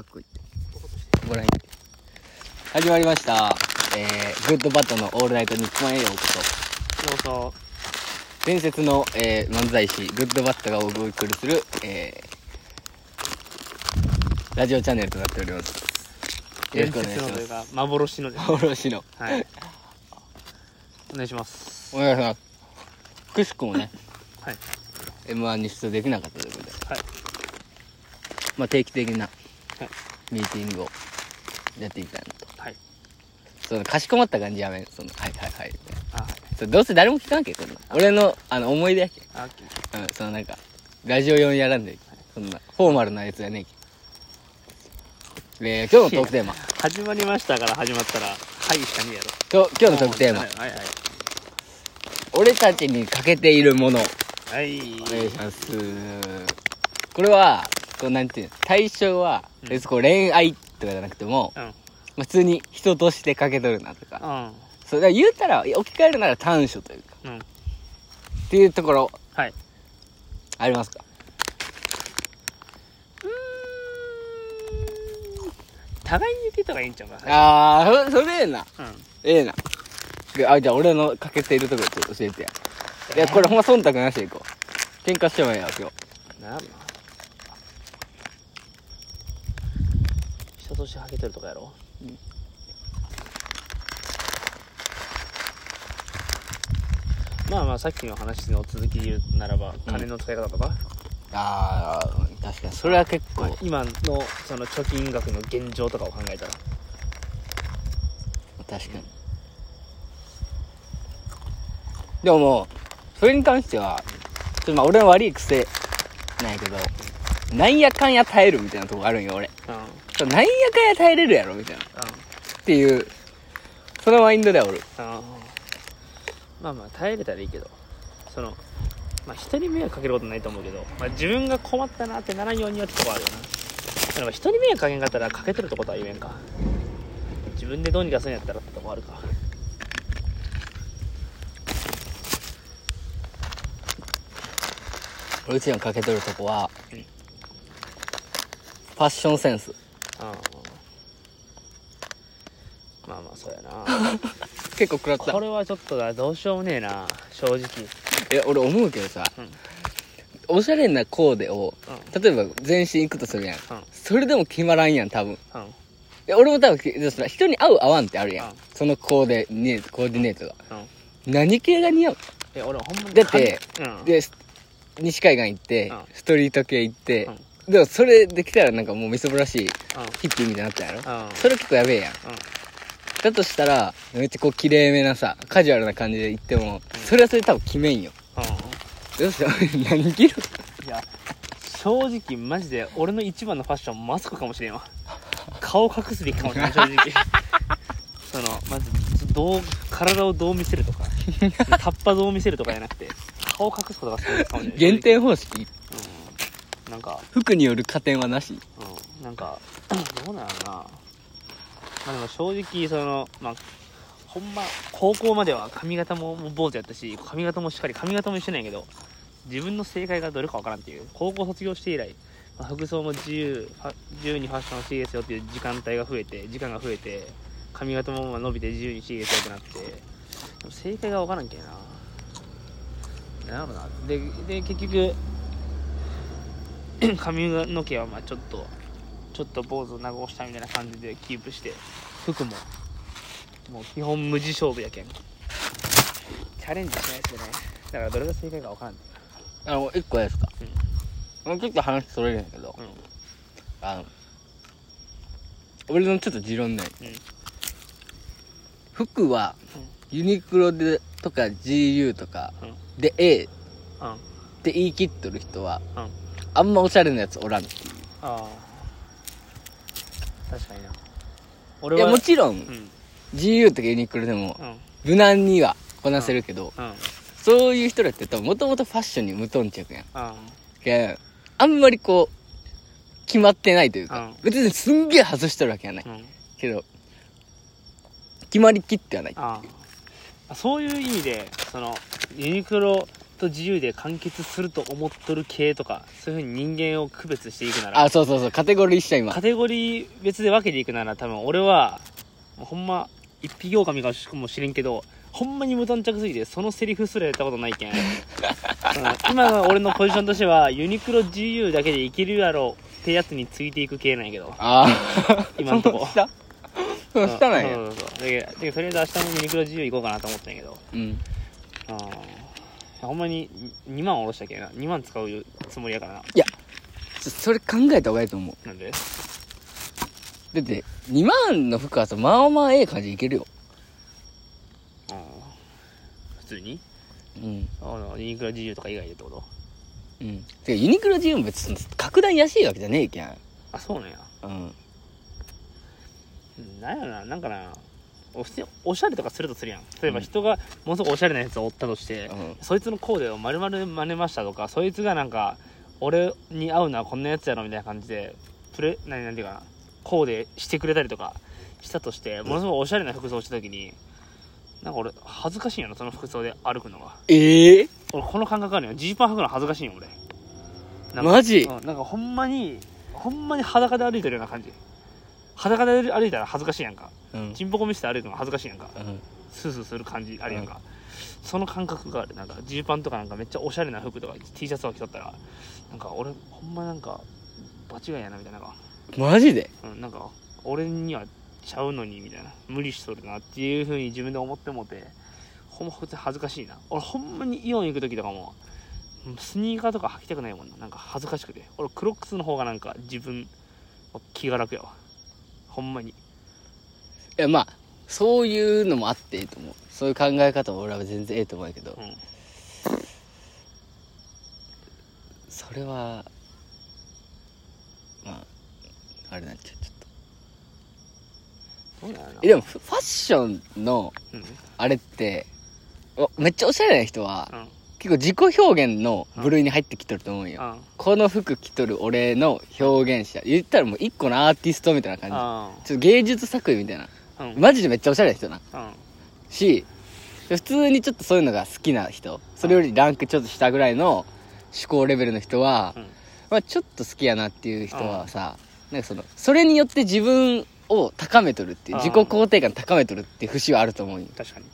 かっこいいご覧に始まりました。えー、グッドバットのオールナイトニッポンへようこそ。そうそ伝説の、えー、漫才師グッドバットがお送りする、えー、ラジオチャンネルとなっております。うよろしくお願いします。幻の幻の。はい。お願いします。お願いします。くしくもねはい。m 1に出場できなかったということで、はい。まあ、定期的なはいミーティングをやっていきたいなと。はい。そのかしこまった感じやめん。そのはいはいはい。みたいなあはい。それどうせ誰も聞かんけんそんな。俺のあの思い出やけん。あうん、そのなんか、ラジオ用にやらんで、そんな、フォーマルなやつやねえけど。で、今日のトークテーマ。始まりましたから始まったらはいしかねえやろ。今日、今日のトークテーマ。はいはい俺たちに欠けているもの。はい。お願いします。これは、こうなんていうの、対象は、うん別にこう恋愛とかじゃなくても、うんまあ普通に人として欠けとるなとか。うんそう、だから言うたら、置き換えるなら短所というか、うんっていうところ、はいありますか？互いに言ってた方がいいんちゃうかあー、そそれええな。うんええな。であ、じゃあ俺の欠けているところちょっと教えてや。いや、これほんま忖度なしでいこう。喧嘩してもええわ、今日。なんだ人としてはけてるとかやろ？まあまあさっきの話の続きで言うならば金の使い方とか、あー、確かに。それは結構、今のその貯金額の現状とかを考えたら？確かに。でももう、それに関しては、ちょっとまあ俺の悪い癖なんやけど、なんやかんや耐えるみたいなとこあるんよ、俺。なんやかんや耐えれるやろ、みたいな。っていう、そのマインドではおる。うんまあまあ耐えれたらいいけど。そのまあ人に迷惑かけることないと思うけど、まあ、自分が困ったなってならんようにはってとこあるよな。だから人に迷惑かけんかったらかけてるってことは言えんか。自分でどうにかするんやったらってとこあるか。俺一番かけとるとこは、うん。ファッションセンス。うん。まあまあそうやな。結構食らった。こ。れはちょっとなどうしようもねえな正直。いや、俺思うけどさ、うん。おしゃれなコーデを、うん。例えば全身行くとするやん。うん。それでも決まらんやん、多分。いうん。や俺も多分人に合う合わんってあるやん。うん。そのコーデ、ね、コーディネートが。うん。何系が似合う？え俺ほんまにだってうん。で、す西海岸行って、うん。ストリート系行って、でもそれできたらなんかもうみそぼらしいうん。ヒッピーみたいになったやろ、うん。それ結構やべえやん。だとしたら、めっちゃこう綺麗めなさ、カジュアルな感じで行っても、それはそれで多分決めんよ。うん。どうした 何着るいや正直マジで俺の一番のファッションマスクかもしれんわ。顔隠すべきかもしれん正直。そのまずどう体をどう見せるとか タッパどう見せるとかじゃなくて顔隠すことがすごいかもしれない減点方式？うんなんか服による加点はなし？うん。なんか どうなのな。まあでも正直そのまあほんま高校までは髪型ももう坊主やったし髪型もしっかり髪型も一緒なんやけど自分の正解がどれかわからんっていう。高校卒業して以来、まあ服装も自由自由にファッションしていいですよっていう時間帯が増えて時間が増えて髪型もまあ伸びて自由にしていいですよってなって。正解がわからんけな。なんやろな。でで結局 髪の毛はまあちょっとちょっと坊主長押したみたいな感じでキープして服ももう基本無地勝負やけん。チャレンジしないですよね。だからどれが正解か分からん。あの一個ですか、もうちょっと話それるんやけど、うん。あの俺のちょっと持論ね、うん。服はユニクロでとか GU とかうん。で A っうん。て言い切っとる人は、うんあんまおしゃれなやつおらん。っていうああ確かにな。俺いはやもちろん、うん。GU とかユニクロでもうん。無難にはこなせるけど、うん。そういう人らって多分もともとファッションに無頓着やん。あけんあんまりこう決まってないというか、うん。別にすんげえ外しとるわけはない、うん。けど決まりきってはない。ああそういう意味でそのユニクロと自由で完結すると思っとる系とかそういうふうに人間を区別していくなら。あそうそうそう。カテゴリーした今。カテゴリー別で分けていくなら多分俺はほんま一匹狼かもしれんけどほんまに無頓着すぎてそのセリフすらやったことないけん、うん今の俺のポジションとしてはユニクロ GU だけでいけるやろってやつについていく系なんやけど。ああ今んとこ下そなんやそうそうそうだけどとりあえず明日もユニクロ GU 行こうかなと思ったんやけど。うん。うんほんまに2万下ろしたけんな2万使うつもりやからな。ちょそれ考えた方がいいと思う。なんで？だって2万の服はさまあまあええ感じいけるよ。うん普通に？うん。あのユニクロ GU とか以外でってこと？うん。てかユニクロ自分別に格段安いわけじゃねえけん。あそうなんや。うん。なんやろななんかなおしおしゃれとかするとするやん。例えば人がものすごくおしゃれなやつをおったとして、うん。そいつのコーデを丸々真似ましたとかそいつがなんか俺に合うのはこんなやつやろみたいな感じでプレ何なんていうかな？コーデしてくれたりとかしたとしてものすごくおしゃれな服装をした時になんか俺恥ずかしいんやろその服装で歩くのが。ええ俺この感覚あるよ。ジーパン履くの恥ずかしいんよ俺。マジ？うんなんかほんまにほんまに裸で歩いてるような感じ裸で歩いたら恥ずかしいやんか。うん。チンポコ見せて歩くの恥ずかしいやんか。うん。スースーする感じあるやんか、その感覚がある。なんかジーパンとかなんかめっちゃおしゃれな服とか T シャツを着とったらなんか俺ほんまなんか場違いやなみたいな。マジで？うん、なんか俺にはちゃうのにみたいな。無理しとるなっていうふうに自分で思ってもてほんま普通に恥ずかしいな。俺ほんまにイオン行く時とかもスニーカーとか履きたくないもんな。なんか恥ずかしくて。俺クロックスの方がなんか自分気が楽やわほんまに。いやまあそういうのもあっていいと思う。そういう考え方も俺は全然ええと思うけど、うん。それはまああれなんちゃうちょっどうなでもフファッションのうん。あれっておめっちゃおしゃれな人はうん結構自己表現の部類に入ってきとると思うよ、うん。この服着とる俺の表現者。言ったらもう一個のアーティストみたいな感あじちょっと芸術作品みたいな。うん。マジでめっちゃおしゃれな人な。うん。し普通にちょっとそういうのが好きな人それよりランクちょっと下ぐらいの思考レベルの人は、うん。まあ、ちょっと好きやなっていう人はさ、なんかそのそれによって自分を高めとるっていううん。自己肯定感高めとるっていう節はあると思うよ。確かに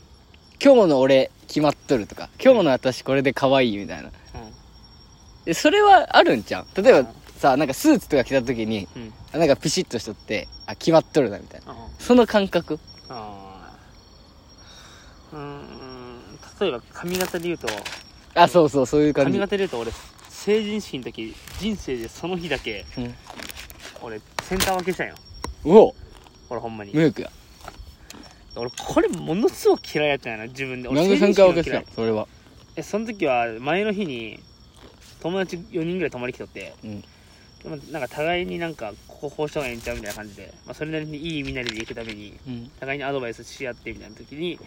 今日の俺決まっとるとか今日の私これで可愛いみたいな。それはあるんちゃう？例えばうん。さなんかスーツとか着た時にんうん。あなんかピシッとしとってあ決まっとるなみたいな。うん。その感覚？うーん。例えば髪型で言うと。あそうそうそういう感髪じ型で言うと俺成人式の時人生でその日だけうん。俺センター分けしたんよ。う。お俺ほんまに。無欲や俺これものすごく嫌いやったんやな自分で。俺なんで成旋回分けしたの？それは。えその時は前の日に友達4人ぐらい泊まり来とって。うん。でもなんか互いになんかこここうした方がいいんちゃうみたいな感じで、まあ、それなりにいいみんなで行くためにうん。互いにアドバイスし合ってみたいな時に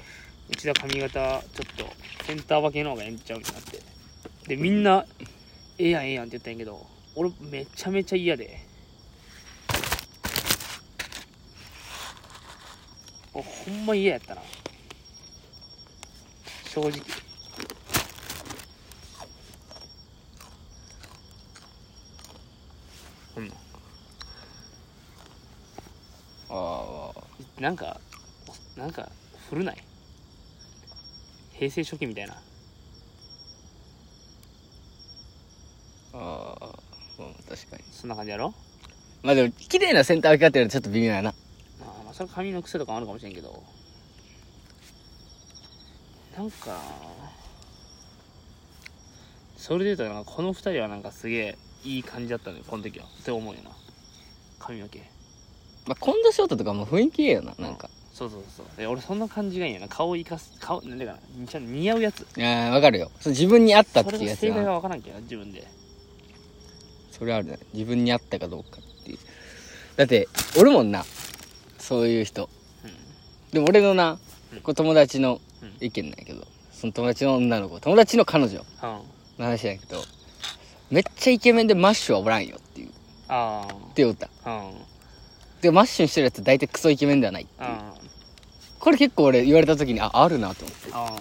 うちは髪型ちょっとセンター分けの方がええんちゃうみたいになって。でみんな「ええやんええやん」って言ったんやけど俺めちゃめちゃ嫌で俺ほんま嫌やったな。正直。うんああなんかなんか古ない？平成初期みたいな。ああうん確かに。そんな感じやろ？まあでも綺麗なセンター分け方やるとちょっと微妙やな髪の癖とかもあるかもしれんけどなんかそれで言うとなんかこの二人はなんかすげえいい感じだったのよこの時はって思うよな髪の毛まあコンドショートとかも雰囲気ええよななんかそうそうそうで俺そんな感じがいいんやな顔生かす顔なんでかなちゃ似合うやついやわかるよそ自分に合ったっていうやつは正解が分からんけどな自分でそれあるね自分に合ったかどうかっていうだっておるもんなそういう人。うん。でも俺のなうん。こう友達のうん。意見なんやけどその友達の女の子友達の彼女うん。の話やけどめっちゃイケメンでマッシュはおらんよっていう。っあて言った。あうん。でマッシュにしてるやつ大体クソイケメンではないっていう。あこれ結構俺言われた時にああるなと思って。あ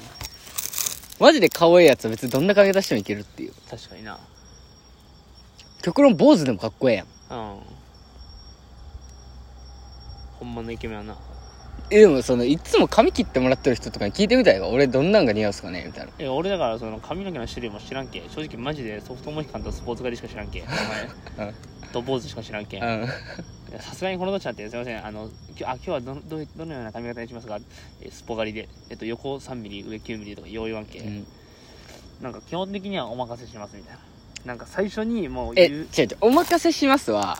マジで可愛いやつは別にどんな髪型してもいけるっていう。確かにな。極論坊主でもかっこええやん。うんほんまのイケメンはな。えでもそのいつも髪切ってもらってる人とかに聞いてみたいわ。俺どんなんが似合うっすかねみたいなえ俺だからその髪の毛の種類も知らんけ。正直マジでソフトモヒカンとスポーツ刈りしか知らんけお前。うん。と坊主しか知らんけさすがにこのどっちゃってすいません。あのきあ今日はどどどのような髪型にしますか？えスポ刈りで、えっと、横3ミリ上9ミリとかよう言わんけ、うん。なんか基本的にはお任せしますみたいな。なんか最初にもうえ言う。違う違う。お任せしますわ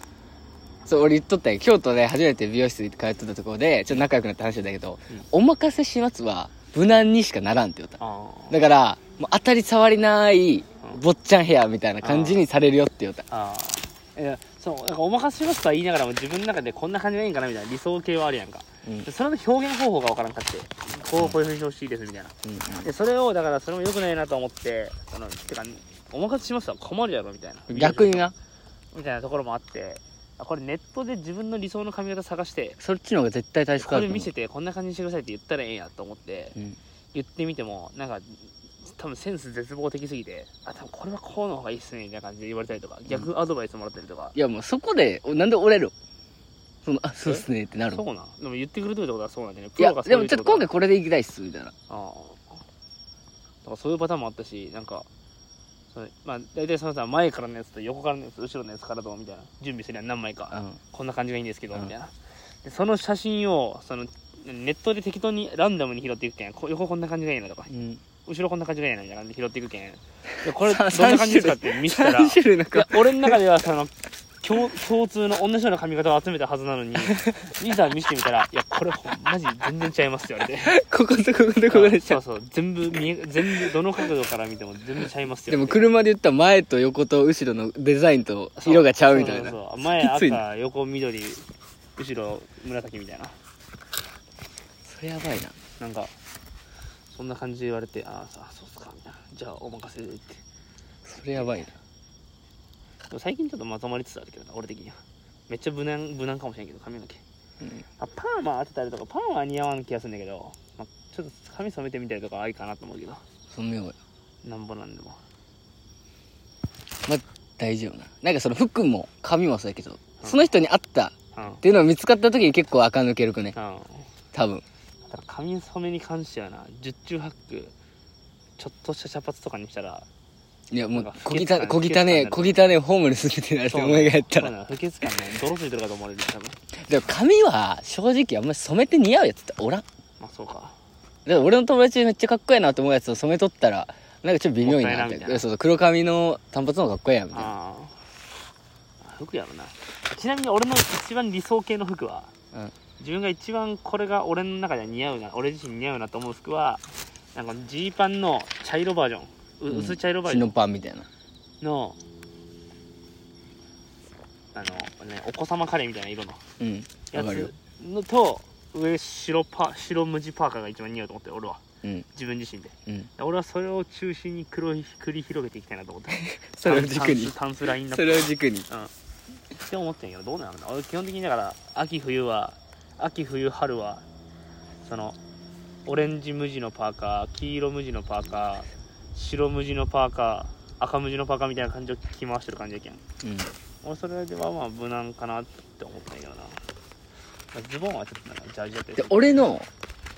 そう俺言っとったよ京都で初めて美容室に通ってたところでちょっと仲良くなった話だけど、うん。お任せしますは無難にしかならんって言ったあー。だからもう当たり障りないうん。坊ちゃんヘアみたいな感じにされるよって言った。あー。いやそうなんかお任せしますとは言いながらも自分の中でこんな感じがいいんかなみたいな理想形はあるやんか。うん。でそれの表現方法がわからんかってこうこういうふうにしてほしいですみたいな。うんでそれをだからそれも良くないなと思ってそのてかお任せしますとは困るやろみたいな。逆にな。みたいなところもあってあこれネットで自分の理想の髪型探してそっちの方が絶対大切かこれ見せてこんな感じにしてくださいって言ったらええんやと思ってうん。言ってみてもなんか多分センス絶望的すぎてあ多分これはこうの方がいいっすねみたいな感じで言われたりとか逆アドバイスもらったりとか、いやもうそこでおなんで折れる？そのあそうっすねってなるそうなん？でも言ってくれてるってことはそうなんでね。いやがそうでもちょっと今回これでいきたいっすみたいな。ああ。だからそういうパターンもあったしなんかそれまあ大体そのさ前からのやつと横からのやつ後ろのやつからどうみたいな。準備するには何枚か、うん。こんな感じがいいんですけど、うん。みたいな。でその写真をそのネットで適当にランダムに拾っていくけんこ横こんな感じがいいなとか。うん。後ろこんな感じがいいなみたいな感じで拾っていくけん。でこれどさんな感じですかって見せたら3種類のいや俺の中ではその共共通の同じような髪型を集めたはずなのに いざ見せてみたら「いやこれほんマジ全然ちゃいます」って言われてこことこことここでそうそう全部見え全部どの角度から見ても全部ちゃいますってでも車で言ったら前と横と後ろのデザインと色がちゃうみたいな。そうそうそう。前赤横緑後ろ紫みたいな。それやばいな。なんかそんな感じで言われてああそうっすかみたいな。じゃあお任せでって。それやばいな最近ちょっとまとまりつつあるけどな俺的には。めっちゃ無難無難かもしれんけど髪の毛。うん。あパーマ当てたりとかパーマは似合わん気がするんだけど、まあ、ちょっと髪染めてみたりとかはいいかなと思うけど。そんなようやなんぼなんでも。まあ大丈夫な。なんかその服も髪もそうやけどその人に合ったうん。っていうのが見つかった時に結構垢抜けるくね。うん。多分。ただ髪染めに関してはな十中八九ちょっとした茶髪とかにしたらいやもう小汚小汚ね小汚ねホームレスみたいになると思いがやったら。そうなの不潔感ね。泥ついてるかと思われる多分でも髪は正直あんまり染めて似合うやつっておらん。まあそうか。でも俺の友達めっちゃかっこいいなと思うやつを染めとったらなんかちょっと微妙になっもったいなみたいそうそう黒髪の短髪の方がかっこいいやんみたいな。ああ服やろな。ちなみに俺の一番理想系の服はうん。自分が一番これが俺の中では似合うな俺自身に似合うなと思う服はなんかジーパンの茶色バージョン薄茶色バージョン。パンみたいな。の、あのねお子様カレーみたいな色の。うん。やわかるよ。つのと上白パ白無地パーカーが一番似合うと思ってる俺は。うん。自分自身で。うん。俺はそれを中心に黒い繰り広げていきたいなと思って。それを軸に。タンスラインナッそプれを軸に。って思ってんけどどうなのな俺基本的にだから秋冬は秋冬春はそのオレンジ無地のパーカー黄色無地のパーカー白無地のパーカー赤無地のパーカーみたいな感じを着回してる感じやけん。うん。俺それではまあ無難かなって思ったんやけどな。ズボンはちょっとなんかジャージだったりすでる俺の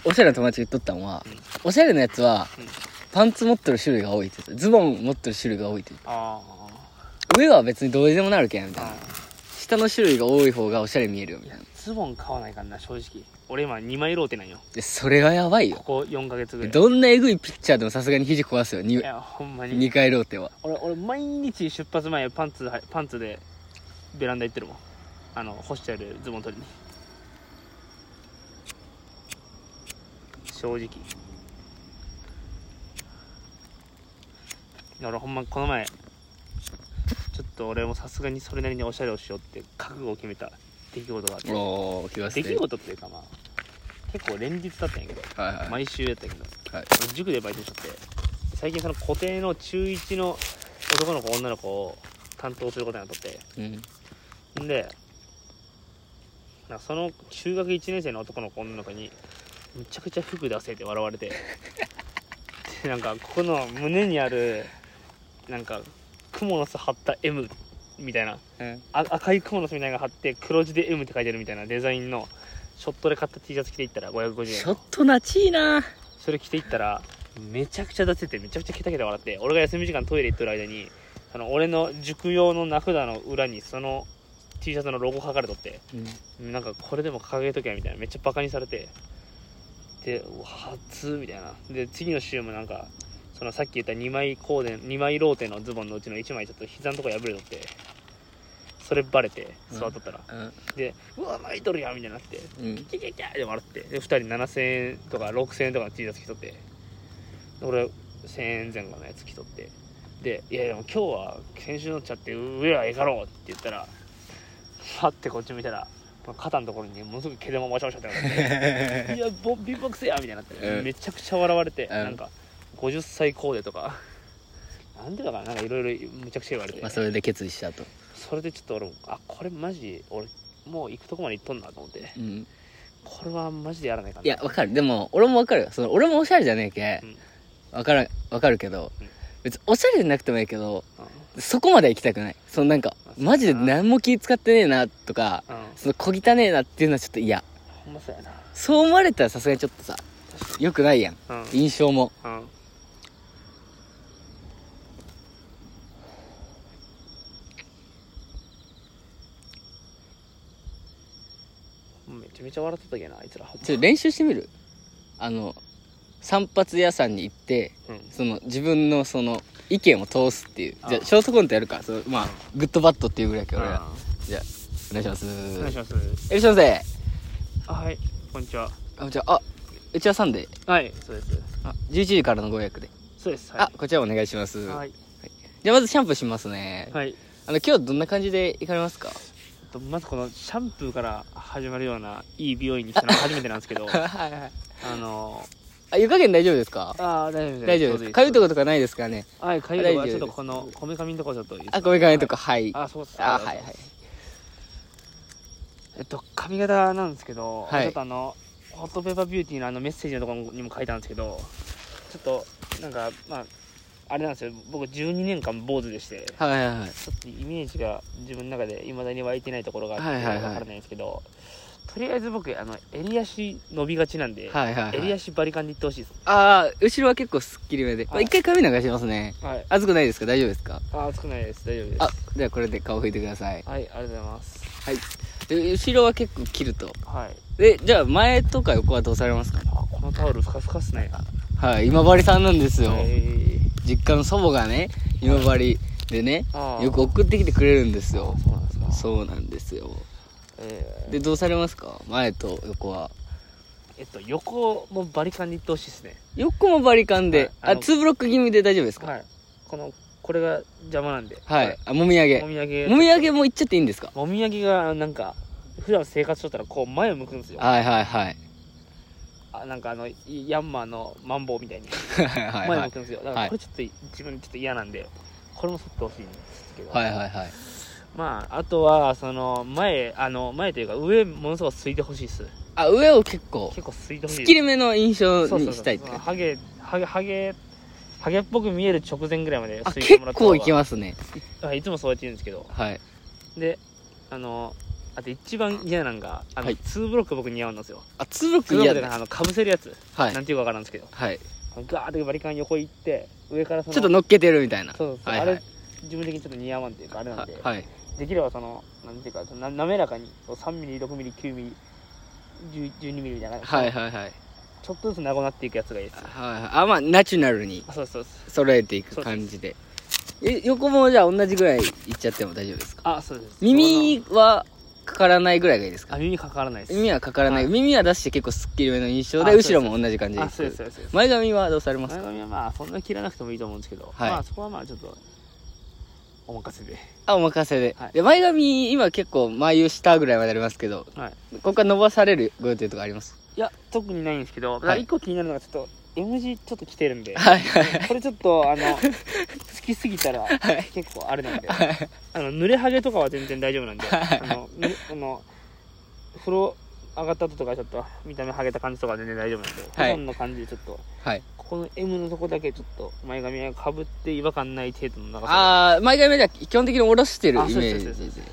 おしゃれな友達が言っとったんは、おしゃれなやつは、うん。パンツ持ってる種類が多いって言ってた。ズボン持ってる種類が多いって言ってあた上は別にどうにでもなるけんみたいな。下の種類が多い方がおしゃれに見えるよみたいな。ズボン買わないかんな正直俺今2枚ローテなんよ。でそれがやばいよ。ここ4ヶ月ぐらい。どんなエグいピッチャーでもさすがに肘壊すよ。い 2, やほんまに。2回ローテは。俺俺毎日出発前パンツはパンツでベランダ行ってるもん。あの干してあるズボン取りに。正直。俺ほんまこの前ちょっと俺もさすがにそれなりにおしゃれをしようって覚悟を決めた出来事があって。出来事っていうかまあ結構連日だったんやけどはいはい。毎週やったけどはい。俺塾でバイトしとって最近その固定の中1の男の子女の子を担当することになっとってうん。んでなんかその中学1年生の男の子女の子にむちゃくちゃ服出せって笑われて なんかここの胸にあるなんかクモの巣貼った M みたいなうん。あ赤いクモの巣みたいなのが貼って黒字で M って書いてあるみたいなデザインのショットで買った T シャツ着ていったら550円。ちょっとなちいなそれ着ていったらめちゃくちゃ出せてめちゃくちゃケタケタ笑って俺が休み時間トイレ行ってる間にあの俺の塾用の名札の裏にその T シャツのロゴ書かれとってうん。なんかこれでも掲げとけみたいなめっちゃバカにされてで初みたいな。で次の週もなんかそのさっき言った2枚コーデン2枚ローテのズボンのうちの1枚ちょっと膝のとこ破れとってそれバレて座っとったら、うん。でうわ泣いとるやんみたいになってうんキャキャキャで笑って。で2人7000円とか6000円とかの T シャツ着とって。で俺1000円前後のやつ着とって。で「いやいや今日は先週のっちゃって上はええかろう」って言ったらパッてこっち見たら肩のところにものすごい毛玉わしゃわしゃってなって「いやボビーボックスや!」みたいになって、うん。めちゃくちゃ笑われて、ん。なんか50歳コーデとか。なんでだかななんかいろいろむちゃくちゃ言われて、まあそれで決意したとそれでちょっと俺もあこれマジ俺もう行くとこまで行っとんなと思って。うん。これはマジでやらないかな。いやわかる。でも俺もわかる。よその俺もおしゃれじゃねえけ。うん。わからんわかるけどうん。別におしゃれじゃなくてもいいけどうん。そこまでは行きたくない。そのなんかあそうマジで何も気使ってねえなとかうん。その小汚ねえなっていうのはちょっと嫌。ほんまそうやな。そう思われたらさすがにちょっとさよくないやん。うん。印象も。うんめちゃめちゃ笑ってたけどなあいつら。ちょっと練習してみる？あの散髪屋さんに行ってうん。その自分のその意見を通すっていう。じゃああショートコントやるか。そのまあグッドバットっていうぐらいやけど俺らうじゃあお願いします。んお願いします。いらっしゃいませあはい。こんにちは。あじゃああうちはサンデーはいそうです。あ11時からのご予約で、そうです。あこちらお願いします、はい。じゃあまずシャンプーしますね、はい。あの今日どんな感じで行かれますか？とまずこのシャンプーから始まるようないい美容院に来たのは初めてなんですけど はいはい。あのあ湯加減大丈夫ですか？ああ大丈夫大丈夫ですか？かゆいとことかないですかね？はいかゆいとこはちょっとこのこめかみのとこちょっといいですか？あごめんごめんとか。はい。あそうっすあはいはい。えっと髪型なんですけど、はい。ちょっとあのホットペーパービューティーのあのメッセージのところにも書いたんですけどちょっとなんかまああれなんですよ。僕12年間坊主でして。はいはいはい。ちょっとイメージが自分の中でいまだに湧いてないところがあってはいはいはい。わからないんですけど、とりあえず僕あの襟足伸びがちなんで、はいはい、はい、襟足バリカンでいってほしいです。ああ後ろは結構すっきりめで、まあはい一回髪流しますね。はい。熱くないですか？大丈夫ですか？あ熱くないです。大丈夫です。あではこれで顔拭いてください。はいありがとうございます。はい。で後ろは結構切ると。はい。でじゃあ前とか横はどうされますか？あこのタオルふかふかっすね。はい今治さんなんですよ、え実家の祖母がね今治でねよく送ってきてくれるんですよ。あそうなんですよ。えー。でどうされますか？前と横は。えっと横もバリカンでいってほしいですね。横もバリカンで、はい。あのあツーブロック気味で大丈夫ですか？はい。このこれが邪魔なんで。はい、あもみあげ。もみあげ。もみあげもいっちゃっていいんですか？もみあげがなんか普段生活しとったらこう前を向くんですよ。はいはいはい。あなんかあのヤンマーのマンボウみたいにはいはい。前を向くんですよ。だからこれちょっと自分ちょっと嫌なんでこれも剃ってほしいんですけど、はいはいはい。まああとはその前あの前というか上ものすごくすいてほしいです。あ上を結構結構すいてほしい。すっきりめの印象にしたいって。ハゲハゲハゲハゲっぽく見える直前ぐらいまであすいて結構いきますね。はいいつもそうやって言うんですけど。はい。であのあと一番嫌なのがあの、はい。ツーブロック僕似合うんですよ。あツーブロッツーブロック嫌だクで。あのかぶせるやつ、はい。なんていうかわからんですけど。はい。ガーってバリカン横行って上からそのちょっと乗っけてるみたいな。そうそうそう、はいはい。あれ自分的にちょっと似合わんっていうかあれなんで、ははい。できればそのなんていうかな滑らかに3ミリ6ミリ9ミリ10 12ミリみたいな、はいはいはい。ちょっとずつなくなっていくやつがいいです。はいはい。あまあナチュラルにあそうそうそう揃えていく感じで。え横もじゃあ同じぐらいいっちゃっても大丈夫ですか？あそうです。耳はかからないぐらいがいいですか？あ耳かからないです。耳はかからない、はい。耳は出して結構すっきりめの印象であそうです。後ろも同じ感じ。であそうですそうです。そうです前髪はどうされますか？前髪はまあそんな切らなくてもいいと思うんですけど、はい。まあそこはまあちょっとお任せで。あお任せで,、はい。で前髪今結構眉下ぐらいまでありますけどはい。ここから伸ばされるご予定とかあります？いや特にないんですけど、はい。一個気になるのがちょっと M 字ちょっと来てるんで。はいはい。これちょっとあの 好きすぎたらはい。結構あれなんで、はい。あの濡れハゲとかは全然大丈夫なんで、はいあのぬあの風呂上がった後とかちょっと見た目ハゲた感じとかは全然大丈夫なんで、はい。普段の感じでちょっとはい。ここの M のとこだけちょっと前髪がかぶって違和感ない程度の長さ。ああ前髪は基本的に下ろしてるイあメージ。そうそうそうそう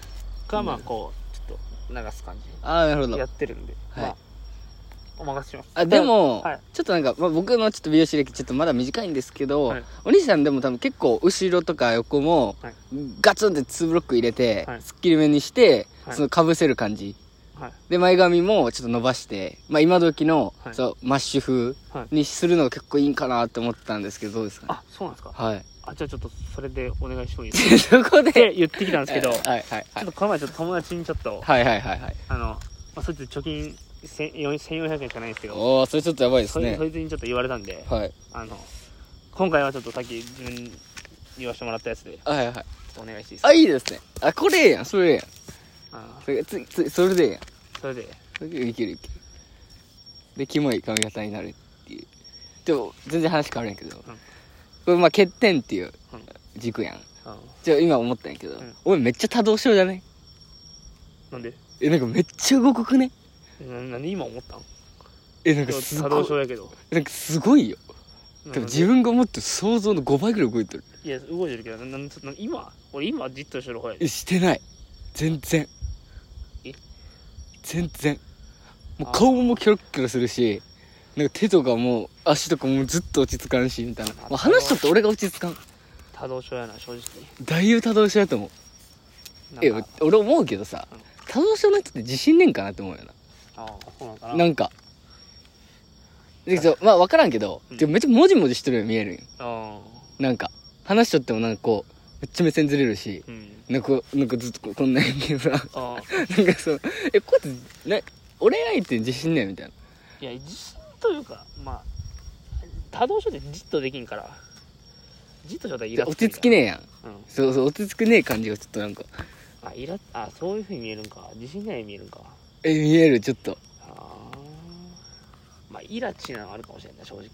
がまあこうちょっと流す感ああなるほじやどってるんで、はい。まあお任せします。あでも、はい。ちょっとなんか、まあ、僕のちょっと美容師歴ちょっとまだ短いんですけど、はい。お兄さんでも多分結構後ろとか横も、はい。ガツンって2ブロック入れて、はい。すっきりめにして、はい。そのかぶせる感じ。はい。で前髪もちょっと伸ばして、まあ、今時の、はい。そうマッシュ風はい。にするのが結構いいんかなって思ったんですけどどうですかね？あそうなんですか？はい。あじゃあちょっとそれでお願いしてもいいですか？そこで？言ってきたんですけど、はいちはいはい。ょっとこの前ちょっと友達にちょっと、はいはいはいはい。あの、まあ、そいつ貯金千1400円しかないんですけど、おおそれちょっとやばいですね。そいつにちょっと言われたんで、はい。あの、今回はちょっとさっき自分に言わせてもらったやつで、はいはいお願いしていいですか？あいいですね。あこれええやん。それええやん。あそれつつそれでええやん。それで、それでいけるいける。でキモい髪型になるっていう。でも全然話変わるんやけど、これまあ欠点っていううん。軸やん。あじゃあ今思ったんやけど、ん。俺めっちゃ多動症じゃね？なんで？えなんかめっちゃ動くくね？ななんで今思ったん？えなんかす多ごい。動症やけど。なんかすごいよ。多分自分が思ってる想像の5倍ぐらい動いてる。いや、動いてるけど、ななんな今俺今じっとしてる方やでえ。してない。全然。え？全然。もうあ顔もキョロッキョロするしなんか手とかも足とかもずっと落ち着かんしみたいな、まあ、話しとって俺が落ち着かん。多動症やな、正直。だいぶ多動症やと思う。えなんか。俺思うけどさうん。多動症の人って自信ねんかなって思うよなな。ななんかでそうまあ分からんけど、めっちゃもじもじしてるように見えるんなんか話しとってもなんかこうめっちゃ目線ずれるしあ、うん。なんかなんかずっとこんなんやけどさ。なんかそうえこうやってね俺相手に自信ねんみたいないや、自信というか、まあ、多動症ってじっとできんから、じっとしょったらイラつ落ち着きねえやんうん。そうそう落ち着くねえ感じがちょっとなんかあ、イラあ、そういうふうに見えるんか。自信ない見えるんか。え見えるちょっとああ。まあ、イラチなのはあるかもしれんない、正直。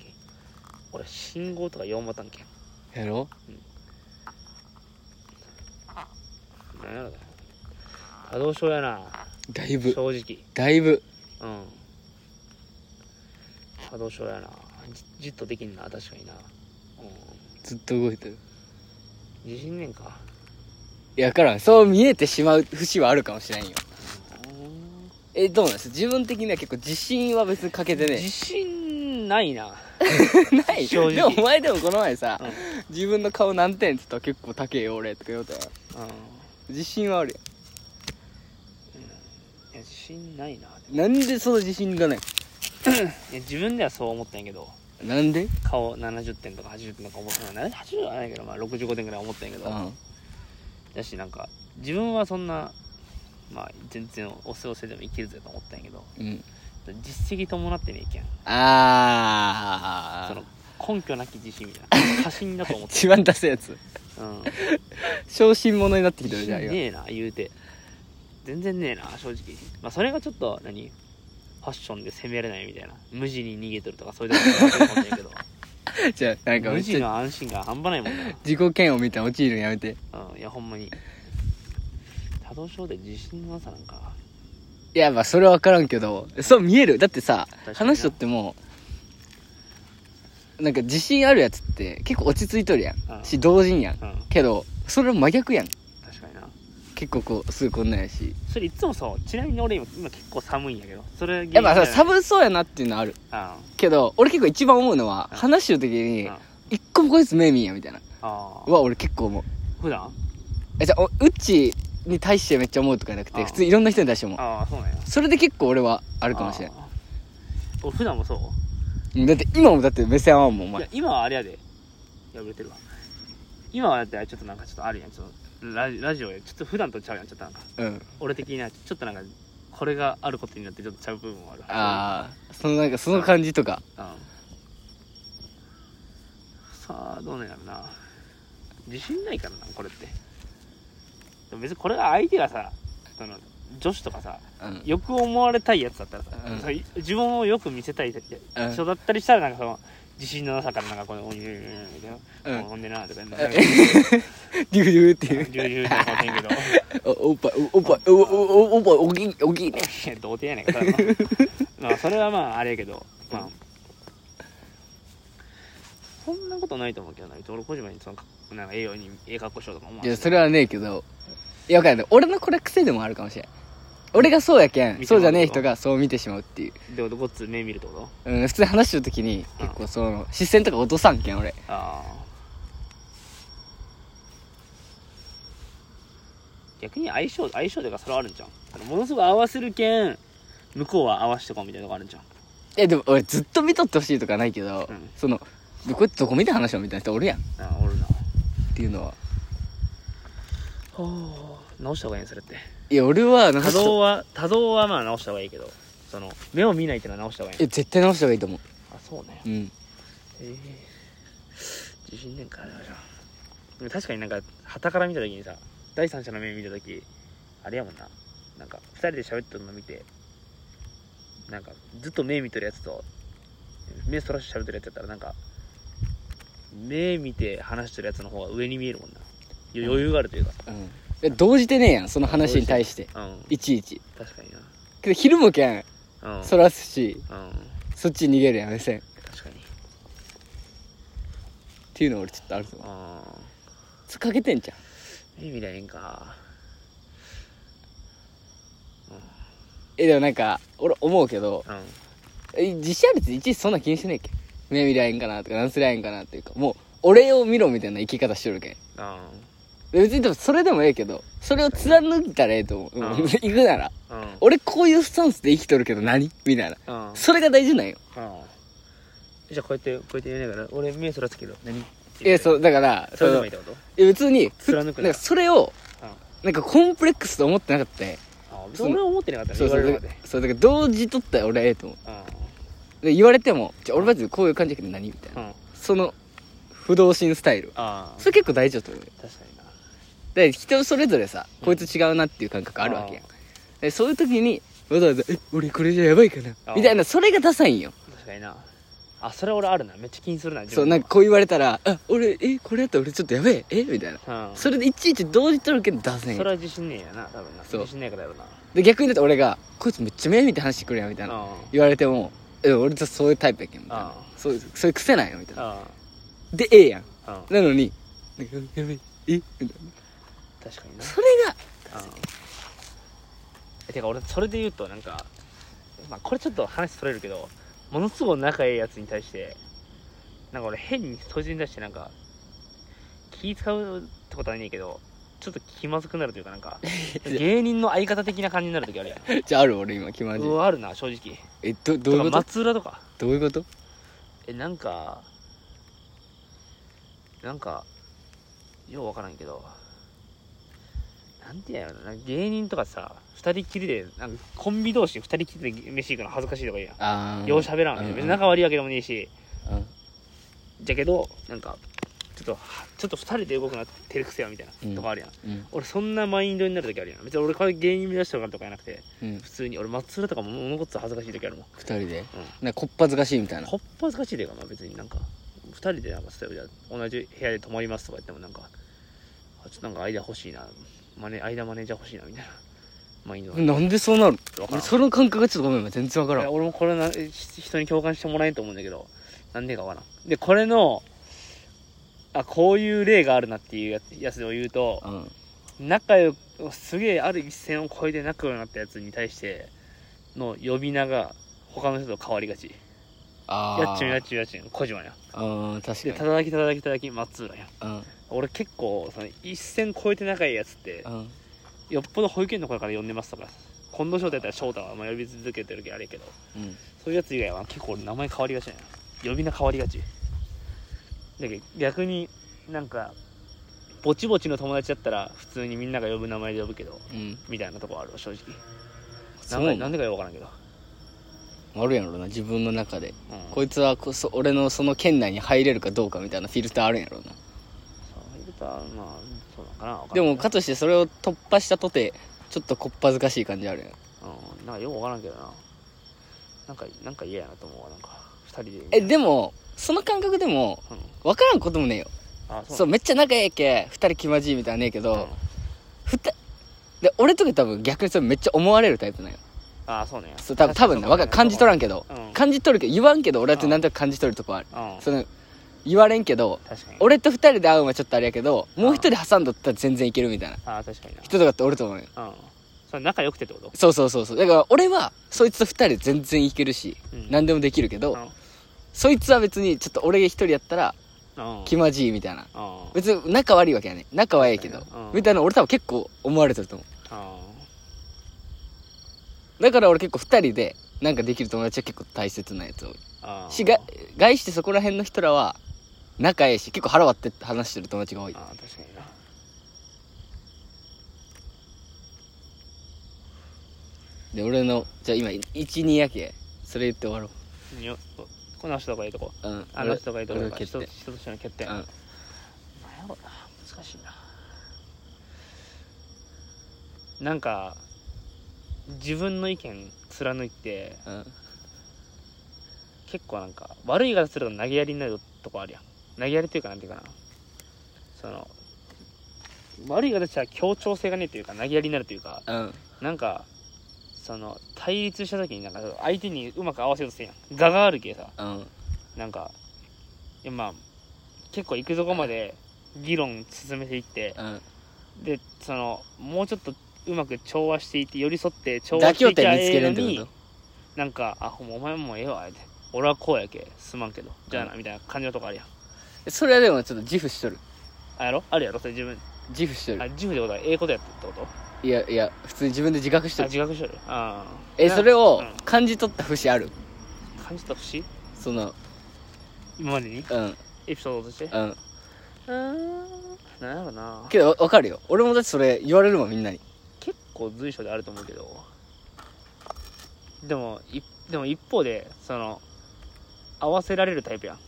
俺、信号とか4ボタンけん。やろ？なんやろな。多動症やな、だいぶ正直。だいぶうん。多動症やな。じじっとできんな、確かにな。うずっと動いてるん。自信ねんか。いやからんそう見えてしまう節はあるかもしれんよえどうなんです？自分的には結構自信は別に欠けてね。自信ないな。ない？正直。でもお前でもこの前さ。自分の顔何点って言ったら結構高えよ俺とか言うたやん。自信はあるいや、自信ないな。やんなんでその自信がない？いや、自分ではそう思ったんやけど、なんで？顔70点とか80点とか思ったの80はないけど、まあ65点ぐらい思ったんやけど、うん。だしなんか、自分はそんな、まあ全然おせおせでもいけるぜと思ったんやけど、うん。実績伴ってねえけん。あそのあ根拠なき自信みたいな。過信だと思って。一番出すやつ。うん。小心者になってきてる自じゃんねえな言うて。全然ねえな正直。まあそれがちょっと何？ファッションで攻めれないみたいな。無地に逃げとるとかそういうところだと思ったんやけど。じゃあなんかめ無地の安心感半端ないもんな。自己嫌悪みたいな陥るのやめて。うんいやほんまに多動症で自信のなさなんか？いやまあそれは分からんけどそう見える。だってさ話しとってもなんか自信あるやつって結構落ち着いとるやん。うんし同人やん。うんけどそれ真逆やん。確かにな。結構こうすぐこんなんやし。それいつもそう。ちなみに俺今今結構寒いんやけど。それやっぱ寒そうやなっていうのはある。あけど俺結構一番思うのはうん話してる時にうん一個もこいつ目見んやみたいな。あは俺結構思う。普段？えじゃあおうっちに対してめっちゃ思うとかじゃなくてあ普通いろんな人に対して思う。ああそうなんや。それで結構俺はあるかもしれん。あー俺普段もそう。うんだって今もだって目線合わんもんお前。いや今はあれやで。破れてるわ。今はだってちょっとなんかちょっとあるやん。ちょっとラジラジオやちょっと普段とちゃうやん。ちょっとなんかうん。俺的にはちょっとなんかこれがあることになってちょっとちゃう部分もある。ああそのなんかその感じとか。うん。さあどうなんやろな。自信ないからなこれってでも別にこれが相手がさその女子とかさうん。よく思われたいやつだったらさ、うん。自分をよく見せたいうん。人だったりしたらなんかその自信のなさからなんかこの「おいおいおいおい」みたいな。うん。ほんでな」とか「デューデューっていう。流々とか思ってんけど。お おっぱいおおっぱいおおおおっぱいおぎおぎねいや 童貞やねんからなまあそれはまああれやけどまあ。そんなことないと思うけどな俺小島にそのなんかええようにええ格好しようとか思わん。いやそれはねえけどいや分かんない。俺のこれ癖でもあるかもしれん。俺がそうやけんそうじゃねえ人がそう見てしまうっていう。でごっつ目見るってこと？うん普通に話してる時にうん結構その視線とか落とさんけん俺。ああ。逆に相性相性というかそれはあるんじゃんものすごい合わせるけん向こうは合わせてこうみたいなとこあるんじゃんえでも俺ずっと見とってほしいとかないけど、うん。そのでこうやってどこ見て話しようみたいな人おるやん。っああおるな。ていうのは。はあ直した方がいいねそれって。いや俺は多動は多動はまあ直した方がいいけどその目を見ないっていうのは直した方がいいえ絶対直した方がいいと思う。あそうね。うん。ええ自信ねんからじゃあ。でも確かになんか旗から見た時にさ第三者の目見た時あれやもんな。なんか二人で喋ってるの見てなんかずっと目見てるやつと目そらして喋ってるやつやったらなんか目見て話してるやつの方が上に見えるもんな。よ余裕があるというか。うんえ動じてねえやんその話に対して。うん。いちいち。確かにけど昼もけんなうん。そらすしうん。そっちに逃げるやん目線。っ確かに。ていうの俺ちょっとあると思うああつかけてんじゃん。目見りゃええんか。えでもなんか俺思うけどうん。え自信あるっていちいちそんな気にしてねえけ？ん目見りゃええんかなとか何すりゃええんかなっていうかもう俺を見ろみたいな生き方しとるけん。あで別にでもそれでもええけどそれを貫いたらええと思う、うん。う ん行くなら。あうん。俺こういうスタンスで生きとるけど何？みたいな。うん。それが大事なんよ。じゃあこうやってこうやって言いながら俺目そらつける何？いやそうだからそれでのもいいってこと？いや別にふ貫くななんかそれをうん。なんかコンプレックスと思ってなかった。よああその俺は思ってなかったねそうそうだ言われるまで。そうだから同時とったら俺はええと思う。あで言われてもじゃあ俺マジでこういう感じだけど何？みたいな。あうん。その不動心スタイル。ああ。それ結構大事だと思うよ。確かに。なで人それぞれさこいつ違うなっていう感覚あるわけやん。でそういう時にわざわざ「え俺これじゃやばいかな。あ」みたいなそれがダサいんよ。確かにな。あそれ俺あるな。めっちゃ気にするなそうなんかこう言われたら「あ俺えこれやったら俺ちょっとやべえ。え？みたいな。かうん。それでいちいち同時とるけどダサいんよ。それは自信ねえやな多分な。そう。自信ないからやろな。で逆にだって俺が「こいつめっちゃ目見て話してくるやん」みたいな。あ言われても「え俺とそういうタイプやけん」みたいな。あそういうそういう癖なんよみたいな。あでええやん。あなのに「なんかやべええ？みたいな確かになそれが。あえてか俺それで言うとなんか、まあ、これちょっと話それるけどものすごい仲ええやつに対してなんか俺変にそいつに対してなんか気使うってことはねえけどちょっと気まずくなるというかなんか 芸人の相方的な感じになる時あるやん。じゃあある俺今気まじうわあるな正直。えどどういうこと？松浦とか。どういうこと？えなんかなんかようわからんけどなんてやろな芸人とかさ二人きりでなんかコンビ同士二人きりで飯行くの恥ずかしいとか言うやああんよう喋らんみたいな別に仲悪いわけでもねえし。うん。じゃけどなんかちょっとはちょっと二人で動くな照れくせやみたいな、うんとかあるやん。うん。俺そんなマインドになる時あるやん。別に俺から芸人目指してるからとかじゃなくてうん普通に俺松浦とかもものごっつ恥ずかしい時あるもん。二人で？うん。なんかこっぱずかしいみたいな。こっぱずかしいでかな別になんか二人でなんか例えばじゃあ同じ部屋で泊まりますとか言ってもなんかあちょっとなんか間欲しいなマネ間マネージャー欲しいなみたいな。マインドがなんでそうなる俺その感覚がちょっとごめん全然わからん。いや俺もこれなひ人に共感してもらえんと思うんだけどなんでかわからん。でこれのあこういう例があるなっていうやつやつを言うとうん。仲良くすげえある一線を越えて仲良くなったやつに対しての呼び名が他の人と変わりがち。あやっちゅんやっちちゅんやっちゅん小島や。うん確でかに。たたきたたきたたき松浦やうん俺結構その一線越えて仲いいやつってうん。よっぽど保育園の頃から呼んでますとか近藤翔太やったら翔太はまあ呼び続けてるけどあれやけどうん。そういうやつ以外は結構俺名前変わりがちなんや。呼び名変わりがち。だけど逆になんかぼちぼちの友達だったら普通にみんなが呼ぶ名前で呼ぶけどうん。みたいなとこあるわ正直。そうななんかなんでかよくわからんけど、あるやろな自分の中で。うん、こいつはこそ俺のその圏内に入れるかどうかみたいなフィルターあるんやろなまあそうなのかなでもかとしてそれを突破したとてちょっとこっぱずかしい感じあるやん。うんなんかよくわからんけどな。なんかなんか嫌やなと思うわなんか二人でえでもその感覚でもうん。分からんこともねえよ。あそうめっちゃ仲ええけ二人気まじいみたいなねえけうん。ど、ふたで俺とか多分逆にそれめっちゃ思われるタイプなんよ。あそうねそう多分多分ねわかる。感じ取らんけど、うん。感じ取るけど言わんけど俺だってなんとなく感じ取るとこある、うん。その言われんけど確かに。俺と二人で会うのはちょっとあれやけどもう一人挟んどったら全然いけるみたいな。ああ確かにな。人とかっておると思うようん。それ仲良くてってこと？そうそうそうそう。だから俺はそいつと二人で全然いけるし、うん。何でもできるけど、うん。そいつは別にちょっと俺が一人やったらうん。気まじいみたいな。うん。別に仲悪いわけやね仲はええけど、うん。みたいなの俺多分結構思われてると思う。あだから俺結構二人でなんかできる友達は結構大切なやつ多い。あしが外してそこら辺の人らは仲ええし。結構腹割って話してる友達が多い。ああ確かにな。で俺のじゃあ今12やけ。それ言って終わろにょこの人とかいいとこ。ううん。あの人とかいいとこ人人としての欠点。うん。難しいな。なんか自分の意見貫いてうん。結構なんか悪い言い方すると投げやりになるとこあるやん投げやりっていうかなんていうかな。その悪い言い方したら協調性がねえというか投げやりになるというかうん。なんかその対立した時になんか相手にうまく合わせようとせんやん。我があるけさ。うん。なんかいやまあ結構行くとこまで議論進めていってうん。でそのもうちょっとうまく調和していって寄り添って調和妥していきゃ協点見つけええのになんかあお前もうええわって。俺はこうやけすまんけど。じゃあな、うみたいな感じのとこあるやん。とそれはでもちょっと自負しとる。あやろ？あるやろ？それ自分。自負しとる。あ自負ってことはええことやってってこと？いやいや普通に自分で自覚しとある自覚しとる。ああえそれをうん。感じ取った節ある？感じた節？その今までに？うん。エピソードとして？うん。うー。んなんやろな。けどわわかるよ。俺もだってそれ言われるもんみんなに。結構随所であると思うけど。でもいでも一方でその合わせられるタイプやん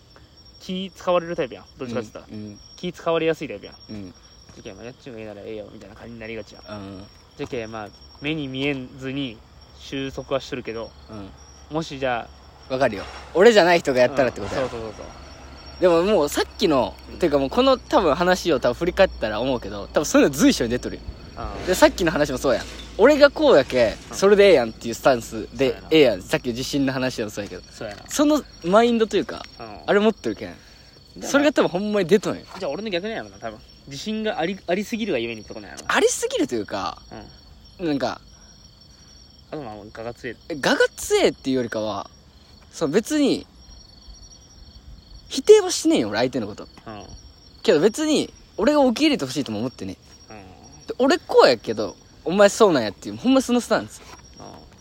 気使われるタイプやん。どっちかって言ったら、うん。気使われやすいタイプやん。うん。じゃけんまあやっちゅうがいいならええよみたいな感じになりがちやんうん。じゃけんまあ目に見えずに収束はしとるけどうん。もしじゃあわかるよ。俺じゃない人がやったらってことや。うんそうそうそう。でももうさっきのていうかもうこの多分話を多分振り返ったら思うけど多分そういうの随所に出とるよ。そうでさっきの話もそうやん俺がこうやけうん。それでええやんっていうスタンスでええやん。さっきの地震の話でもそうやけど。そうやな。そのマインドというかうん。あれ持ってるけん。それが多分ほんまに出とんよ。じゃあ俺の逆なんやろな多分。自信がありありすぎるがゆえにってことなんやろな。ありすぎるというかうん。なんかあとまあ我が強いえ我が強えっていうよりかはそう別に否定はしねえよ俺相手のこと。けど別に俺が受け入れてほしいとも思ってね。で俺こうやけどお前そうなんやっていうほんまそのスタンス。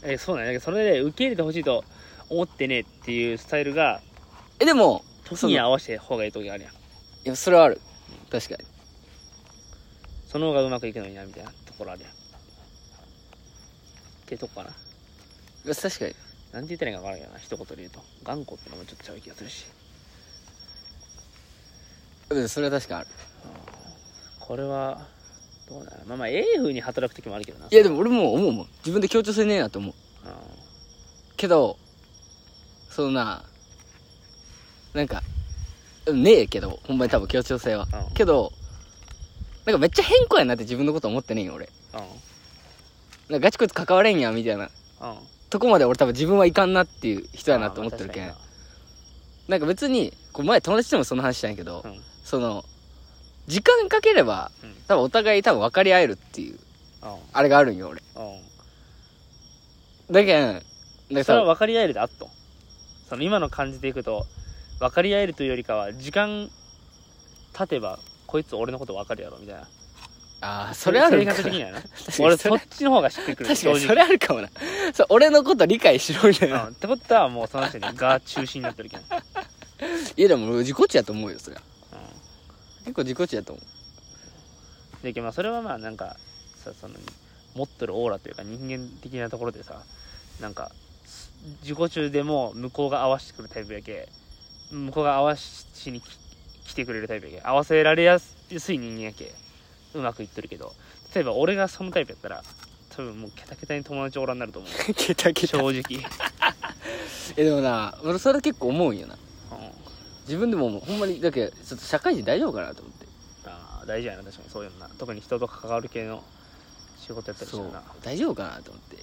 うんえそうなんや。だけどそれで受け入れてほしいと思ってねっていうスタイルがえでも時に合わせて方がいい時があるやん。いやそれはある。確かに。その方がうまくいくのになみたいなところあるやん。ってとこかな。確かに。なんて言ったらいいか分からんけどな一言で言うと。頑固ってのもちょっとちゃう気がするし。うんそれは確かにある。これはどうなのまあまあええ風に働く時もあるけどな。いやでも俺も思うもん。自分で協調性ねえなと思う。うんけどそのななんかうんねえけどほんまに多分協調性は。うんけどなんかめっちゃ変更やなって自分のこと思ってねえよ俺。うんなんかガチこいつ関われんやみたいな。うんとこまで俺多分自分はいかんなっていう人やなと思ってるけん。あーまあな。んか別にこう前友達ともその話したんやけど、確かになその時間かければうん。多分お互い多分分かり合えるっていううんあれがあるんよ俺。だけんそれは多分分かり合えるであっと。その今の感じでいくと分かり合えるというよりかは時間経てばこいつ俺のこと分かるやろみたいな。ああそれあるか格的にはな。俺そっちの方がしっくりくる。確かにそれあるかもな。そう俺のこと理解しろみたいな、うん。ってことはもうその人にが中心になってるけん、うん、いやでも俺自己値やと思うよそりゃ結構自己値やと思う。でまあそれはまあなんかさその持ってるオーラというか人間的なところでさなんかす自己中でも向こうが合わせてくるタイプやけ向こうが合わしにき来てくれるタイプやけ合わせられやすい人間やけうまくいってるけど例えば俺がそのタイプやったら多分もうケタケタに友達おらんなると思う。ケタケタ。正直、えでもな俺それ結構思うんよな。うん、自分でもほんまにだけどちょっと社会人大丈夫かなと思って。あー大事やな確かにそういうのな。特に人と関わる系の仕事やったりしたそう。らな大丈夫かなと思って。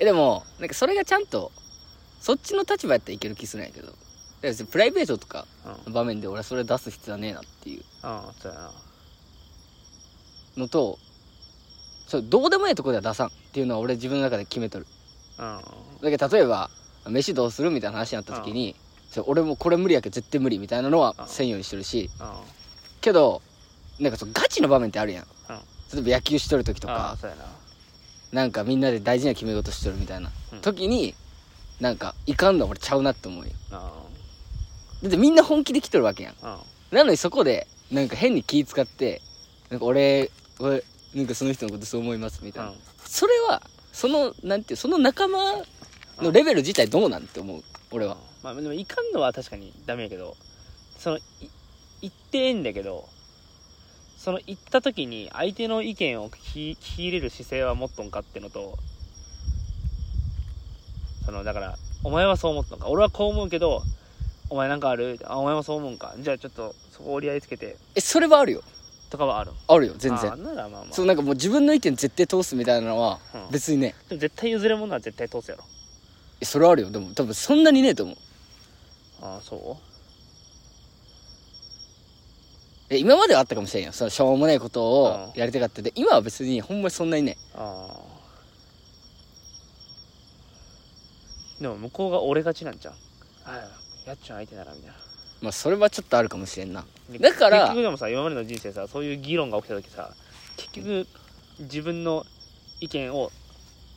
えでもなんかそれがちゃんとそっちの立場やったらいける気するんやけど。プライベートとかうん。の場面で俺はそれ出す必要はねえなっていう。うんそうやな。のとそうどうでもいいとこでは出さんっていうのは俺自分の中で決めとる。うん。だけど例えば飯どうするみたいな話になった時にそう俺もこれ無理やけど絶対無理みたいなのはうんせんようにしてるし。うんけどなんかそうガチの場面ってあるやん。うん例えば野球しとる時とあか。あそうやな。なんかみんなで大事な決め事しとるみたいなうん。時になんかいかんの俺ちゃうなって思うよ。あだってみんな本気で来とるわけやん。あなのにそこでなんか変に気使ってなんか俺俺なんかその人のことそう思いますみたいな、うん。それはそのなんていうその仲間のレベル自体どうなんて思う俺はまあでもいかんのは確かにダメやけどそのい言ってええんだけどその言った時に相手の意見を聞き入れる姿勢は持っとんかってのとそのだからお前はそう思ったのか。俺はこう思うけどお前なんかある？あお前もそう思うんか。じゃあちょっとそこ折り合いつけて。えそれはあるよ。とかはある。あるよ全あ然ならまあまあ。そうなんかもう自分の意見絶対通すみたいなのはうん。別にね。でも絶対譲れるものは絶対通すやろ。えそれはあるよ。でも多分そんなにねえと思うああそえ今まではあったかもしれんよ。そのしょうもないことをうやりたかった。で今は別にほんまにそんなにね。うああ。でも向こうが俺勝ちなんじゃんああやっちゃん相手ならみたいな。まあそれはちょっとあるかもしれんな。でだから結局でもさ今までの人生さそういう議論が起きた時さ結局自分の意見を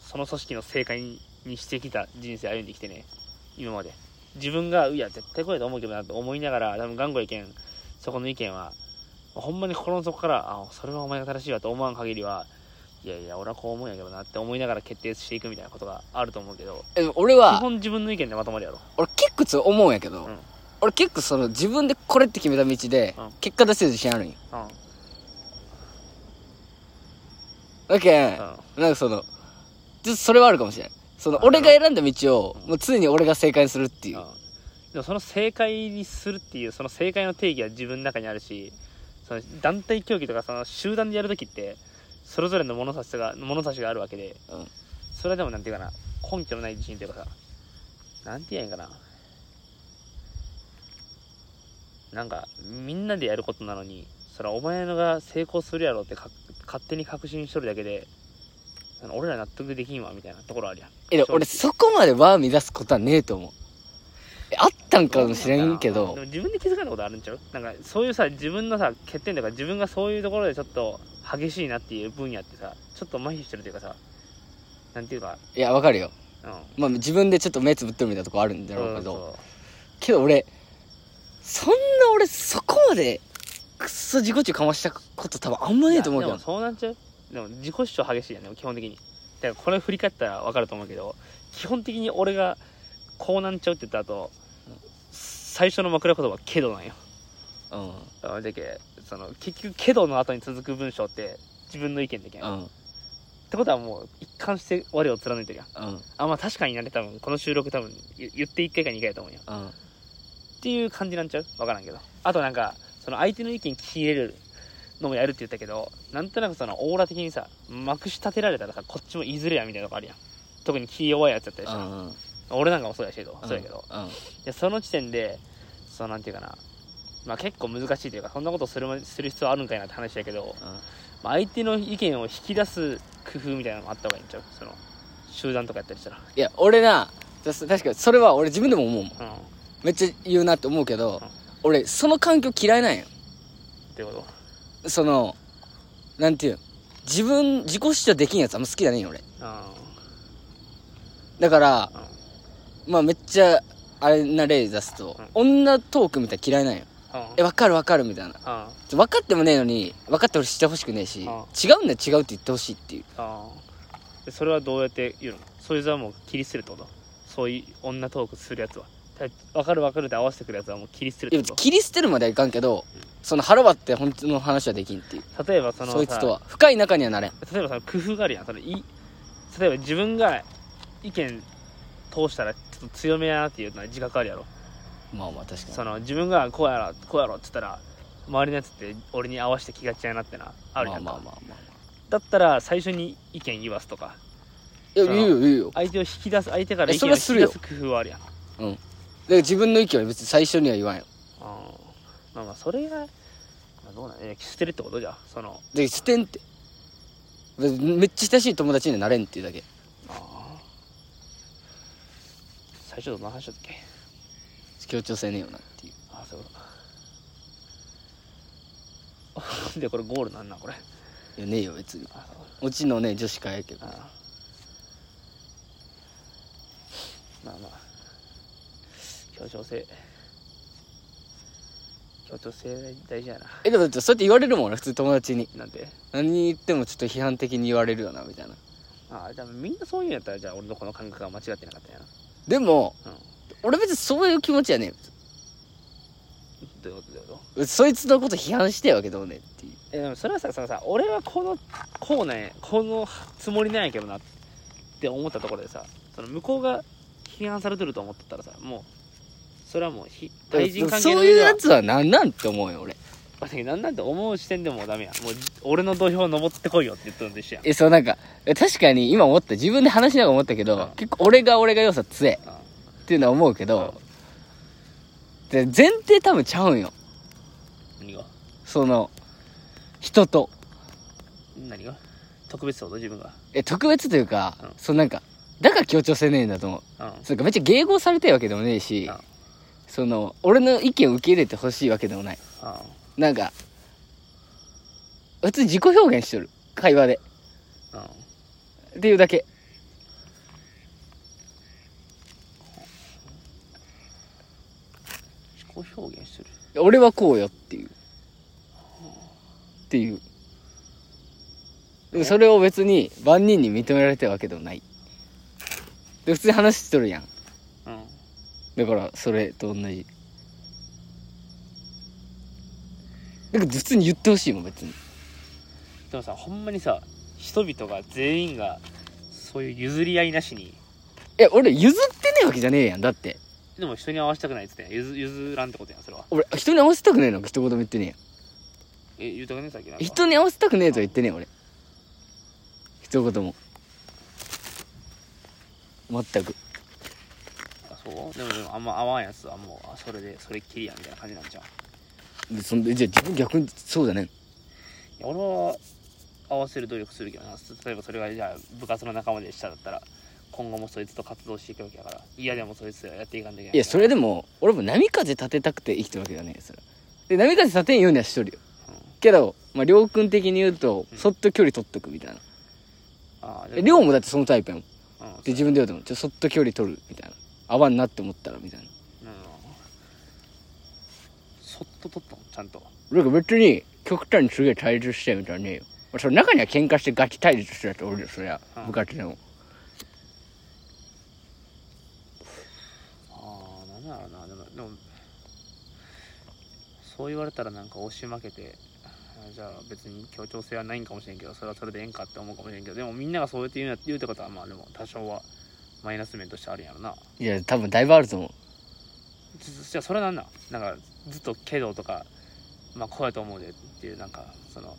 その組織の正解ににしてきた人生歩んできてね。今まで自分がいや絶対これだと思うけどなと思いながら多分頑固意見そこの意見はほんまに心の底からあそれはお前が正しいわと思わん限りはいやいや俺はこう思うんやけどなって思いながら決定していくみたいなことがあると思うけど基え俺は本自分の意見でまとまるやろ。俺結構そう思うんやけど、うん。俺結構その自分でこれって決めた道で、うん。結果出せる自信あるんよ。うん。だけん、うん。なんかそのちょっとそれはあるかもしれないそのあ俺が選んだ道を、うん。もう常に俺が正解にするっていう、うん。でもその正解にするっていうその正解の定義は自分の中にあるしその団体競技とかその集団でやるときってそれぞれの物差しが物差しがあるわけで、うん。それはでもなんていうかな根拠のない自信というかさなんて言えんかな。なんかみんなでやることなのにそれはお前のが成功するやろってか勝手に確信しとるだけで俺ら納得できんわみたいなところあるやん。え俺そこまで輪を乱すことはねえと思う。えあったんかもしれんけど。でも自分で気づかないことあるんちゃう？なんかそういうさ自分のさ欠点とか自分がそういうところでちょっと激しいなっていう分野ってさちょっと麻痺してるというかさなんていうか。いやわかるよ。うん。まあ自分でちょっと目つぶってるみたいなとこあるんだろうけど。けど俺そんな俺そこまでくっそ自己中かましたこと多分あんまねえと思うけど。そうなっちゃう？でも自己主張激しいやんね基本的に。だからこれ振り返ったら分かると思うけど基本的に俺がこうなんちゃうって言った後最初の枕言葉は「けど」なんよ。うん。あだけその結局「けど」の後に続く文章って自分の意見でけん、っうん。てことはもう一貫して我を貫いてるやん。うん。あまあ確かになね多分この収録多分言言って1回か2回やと思うよ。うん。っていう感じなんちゃう？分からんけど。あとなんかその相手の意見聞き入れるのもやるって言ったけどなんとなくそのオーラ的にさまくし立てられたらさこっちもいずれやみたいなとこあるやん。特に気弱いやつやったりさ、うんうん俺なんかもそうやしけど、そうやけど。うんでその時点でそのなんていうかなまあ結構難しいというかそんなことするまする必要あるんかいなって話だけど、まあ、相手の意見を引き出す工夫みたいなのもあった方がいいんちゃう？その集団とかやったりしたら。いや俺なた確かにそれは俺自分でも思うもん。うん。めっちゃ言うなって思うけどうん。俺その環境嫌いなんよ。っていうこと？そのなんていうの？自分自己主張できんやつあんま好きだねんよ俺。あだからあまあめっちゃあれな例出すと、女トークみたいな嫌いなんよ。うんうんえ分かる分かるみたいな。あ分かってもねえのに分かってほししてほしくねえし違うんうんだよ違うって言ってほしいっていう。それはどうやって言うの？そいつはもう切り捨てるってこと？そういう女トークするやつは。た分かる分かるって合わせてくるやつはもう切り捨てるってこ切り捨てるまではいかんけどその腹割って本当の話はできんっていう。と例えばそのそいつとさは。深い仲にはなれん。例えばその工夫があるやん。そのい例えば自分が意見通したらちょっと強めやなっていうのは自覚あるやろ。まあまあ確かに。その自分がこうやろこうやろって言ったら周りのやつって俺に合わせて気がちやなってなあるやんか、まあまあまあまあだったら最初に意見言わすとか。いや言うよ言うよ。相手を引き出す相手からえ意見を引き出す工夫はあるやん。うん。から自分の意見は別に最初には言わんよまあまあそれが、まあ、どうなんえ捨てるってことじゃん。そので捨てんって。めっちゃ親しい友達にはなれんっていうだけ。ああ最初どんな話だっけ？協調性ねえよなっていう。ああそういうこと。か でこれゴールなんなんこれ？いやねえよ別に。ううちのね女子会やけど。ああまあまあ。協調性協調性大事やな。えでもそうやって言われるもん俺普通友達に。なんで？何言ってもちょっと批判的に言われるよなみたいな。ああじゃあみんなそういうんやったらじゃあ俺のこの感覚が間違ってなかったんやな。でもうん。俺別にそういう気持ちやねんどういうことどういうこと？そいつのこと批判してえわけどうねっていう。えでもそれはさそのさ俺はこのこうなんやこのつもりなんやけどなって思ったところでさその向こうが批判されてると思ってたらさもうそれはもうひ対人関係そうの上ではいうやつは何なんって思うよ俺。なんなんて思う視点でもうダメや。もう俺の土俵登ってこいよって言ってるんでしょえそうなんかえ確かに今思った自分で話しながら思ったけど、うん。結構俺が俺が良さ強えあっていうのは思うけど、で前提多分ちゃうんよ。何が？その人と。何が？特別ってこと？自分が？え特別というか、うん。そうなんかだから協調せねえんだと思う。うん。それかめっちゃ迎合されてるわけでもねえし、うんその俺の意見を受け入れてほしいわけでもない。あなんか普通に自己表現しとる。会話で。あっていうだけ。自己表現してる。俺はこうよっていう。っていう。でもそれを別に万人に認められてるわけでもない。で普通に話しとるやんだからそれと同じ。だから普通に言ってほしいもん別に。でもさほんまにさ人々が全員がそういう譲り合いなしに。え俺譲ってねえわけじゃねえやんだって。でも人に合わせたくないっつってんや。ん譲譲らんってことやんそれは。俺人に合わせたくねえの？か一言も言ってねえ言うたかねさっきなんか。えやん人に合わせたくねえとは言ってねえ俺。一言も。全く。あそう？でもでもあんま合わんやつはもうあそれでそれっきりやみたいな感じなんじゃんいでそんでじゃあ自分逆にそうだね。や俺は合わせる努力するけどな。例えばそれがじゃあ部活の仲間でしただったら今後もそいつと活動していくわけだから。嫌でもそいつとやっていかんといけない。いやそれでも俺も波風立てたくて生きてるわけじゃねそれ。で波風立てんようにはしとるよ。けどまあ亮君的に言うとうん。そっと距離取っとくみたいな。ああえ亮もだってそのタイプやもん。うんで自分で言うともちょそっと距離取るみたいな合わんなって思ったらみたいな。うんそっと取ったの？ちゃんと。俺が別に極端にすげえ対立してみたいなねえよ。まあその中には喧嘩してガチ対立してるやつおるよそりゃ。うん。部活でも。ああなんだろうな。でもでもそう言われたらなんか押し負けてあじゃあ別に協調性はないんかもしれんけどそれはそれでええんかって思うかもしれんけどでもみんながそうやって言うんや言うってことはまあでも多少はマイナス面としてあるんやろな。いや多分だいぶあると思う。じじゃあそれなんな。んなんかずっと「けど」とか「まあこうやと思うで」っていうなんかその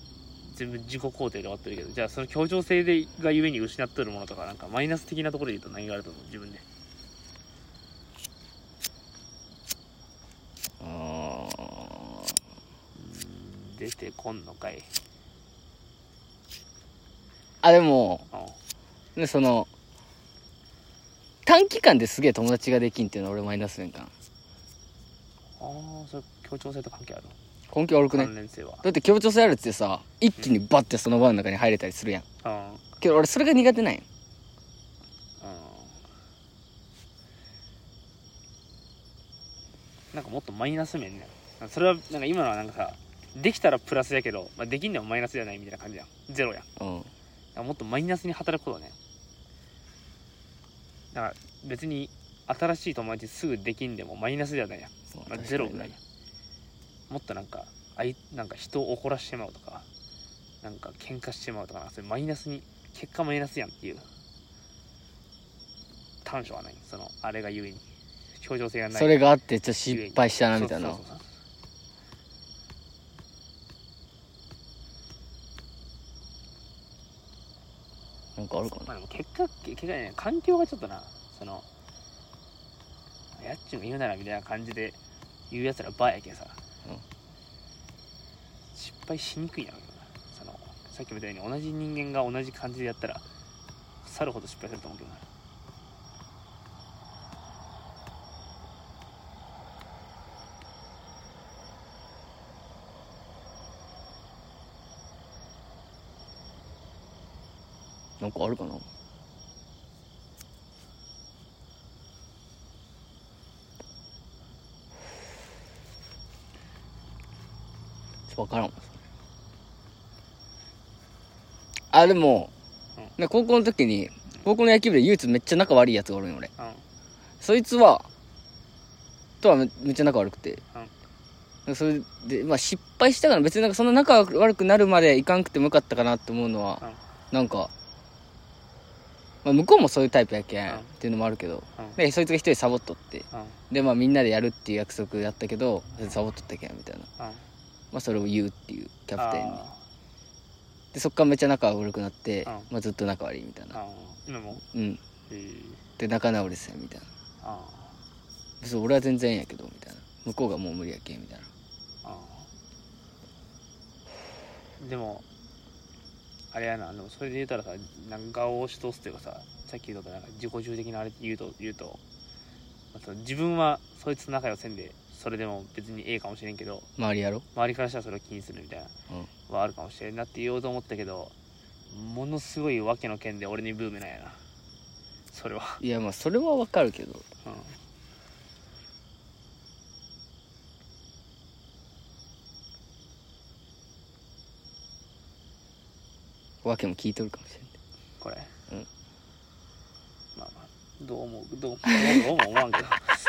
全部自己肯定で終わってるけど。じゃあその協調性でがゆえに失ってるものとかなんかマイナス的なところで言うと何があると思う？自分で。あうん出てこんのかい。あでもうその短期間ですげえ友達ができんっていうのは俺マイナス面か。なああそれ協調性と関係ある根拠悪くね関連性は？だって協調性あるってさ一気にバッてその場の中に入れたりするやん。うんうんけど俺それが苦手なんや。なんかもっとマイナス面ね。それはなんか今のはなんかさできたらプラスやけど、まあ、できんでもマイナスじゃないみたいな感じやん。ゼロやん。うん。もっとマイナスに働くことねだから別に新しい友達すぐできんでもマイナスじゃないや。ん、まあ、ゼロぐらい。やもっとなんかあいなんか人を怒らしてまうとかなんか喧嘩してまうとかそれマイナスに結果マイナスやんっていう。短所はない。そのあれがゆえに。協調性がない。それがあってちょっと失敗したなみたいな。そうそうそうそうなんかあるかな？まあでも結果結果ね。環境がちょっとなそのややっちゅうが言うならみたいな感じで言うやつらバーやけんさ、うん。失敗しにくいな。そのさっきみたいに同じ人間が同じ感じでやったら去るほど失敗すると思うけどななんかあるかな？ちょっとわからん。わあでも、うん。ね高校の時に高校の野球部で唯一めっちゃ仲悪いやつがおるんよ俺。うん。そいつはとはめめっちゃ仲悪くて、それでまあ失敗したから別になんかそんな仲悪くなるまでいかんくてもよかったかなって思うのは、なんか、まあ、向こうもそういうタイプやけん、うん。っていうのもあるけど。うん。でそいつが一人サボっとって。うん。でまあみんなでやるっていう約束やったけどサボっとったけんみたいな。うん。まあそれを言うっていうキャプテンに。あでそっからめっちゃ仲が悪くなって、うん。まあ、ずっと仲悪いみたいな。今も？うん。えー、でで仲直りせんみたいな。あそう俺は全然ええんやけどみたいな。向こうがもう無理やけんみたいな。でもあれやなでもそれで言うたらさなんか顔を押し通すというかささっき言うとなんか自己中的なあれ言うと言うと、まあ自分はそいつと仲良せんでそれでも別にええかもしれんけど周りやろ？周りからしたらそれを気にするみたいなうん。はあるかもしれんなって言おうと思ったけどものすごいわけの件で俺にブームなんやな。それは、いやまあそれはわかるけど。うん、わけも聞いとるかもしれん。これ。うん。まあまあどう思うどうどうどうも思わんけど。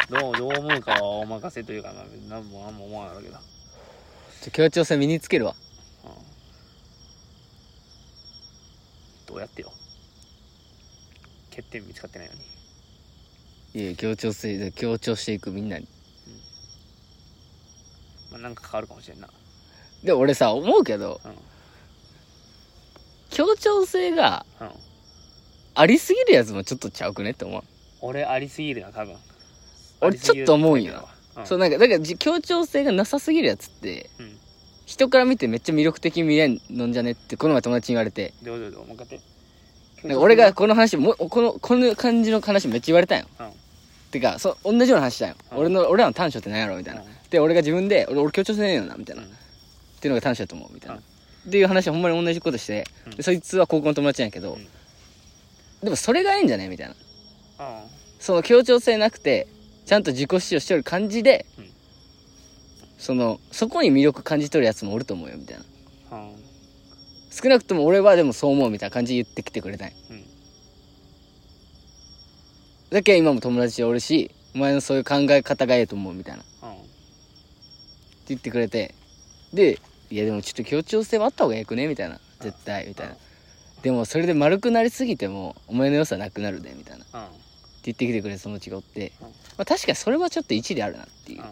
どうどう思うかはお任せというか、まあ、何も何も思わないけど、ちょ協調性身につけるわ。うん、どうやってよ。欠点見つかってないのに。いや協調性で協調していくみんなに。まあなんか変わるかもしれんな。で俺さ思うけどうん協調性がうん。ありすぎるやつもちょっとちゃうくねって思う、俺ありすぎるな多分。俺ちょっと思うんよ。うん。そうなんかだからじ協調性がなさすぎるやつってうん。人から見てめっちゃ魅力的に見えんのんじゃねってこの前友達に言われて。どうどうどうもう一回。やってなんか俺がこの話もこのこの感じの話めっちゃ言われたんよ。うん。てかそう同じような話したんよ、うん。俺の俺らの短所って何やろみたいな、うん。で俺が自分で俺俺協調性ねえよなみたいな、うん。っていうのが短所だと思うみたいな、っていう話はほんまに同じことして、うん。でそいつは高校の友達なんやけど、うん。でもそれがいいんじゃないみたいな。うんその協調性なくてちゃんと自己主張してる感じで、うん。そのそこに魅力感じ取るやつもおると思うよみたいな。うん少なくとも俺はでもそう思うみたいな感じで言ってきてくれたんようん。だけど今も友達でおるしお前のそういう考え方がええと思うみたいな。ってうん言ってくれて。でいやでもちょっと協調性はあった方がええくね？みたいな。絶対みたいな。でもそれで丸くなりすぎてもお前の良さなくなるでみたいな。ってうん言ってきてくれるその違おって、うんまあ、確かにそれはちょっと一理あるなっていう、うん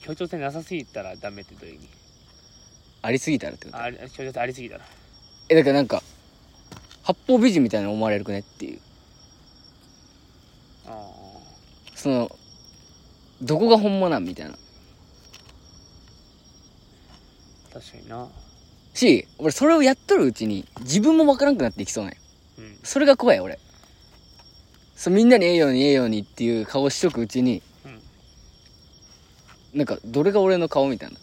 協調性なさすぎたらダメってどういう意味？ありすぎたらってこと？あれ協調性ありすぎたら。えだからなんか八方美人みたいな思われるくねっていう。あそのどこが本物なん？みたいなあ確かにな。し俺それをやっとるうちに自分もわからんくなっていきそうなんよ。うん。それが怖い俺。そうみんなにええようにええようにっていう顔しとくうちにうん。なんかどれが俺の顔みたいな。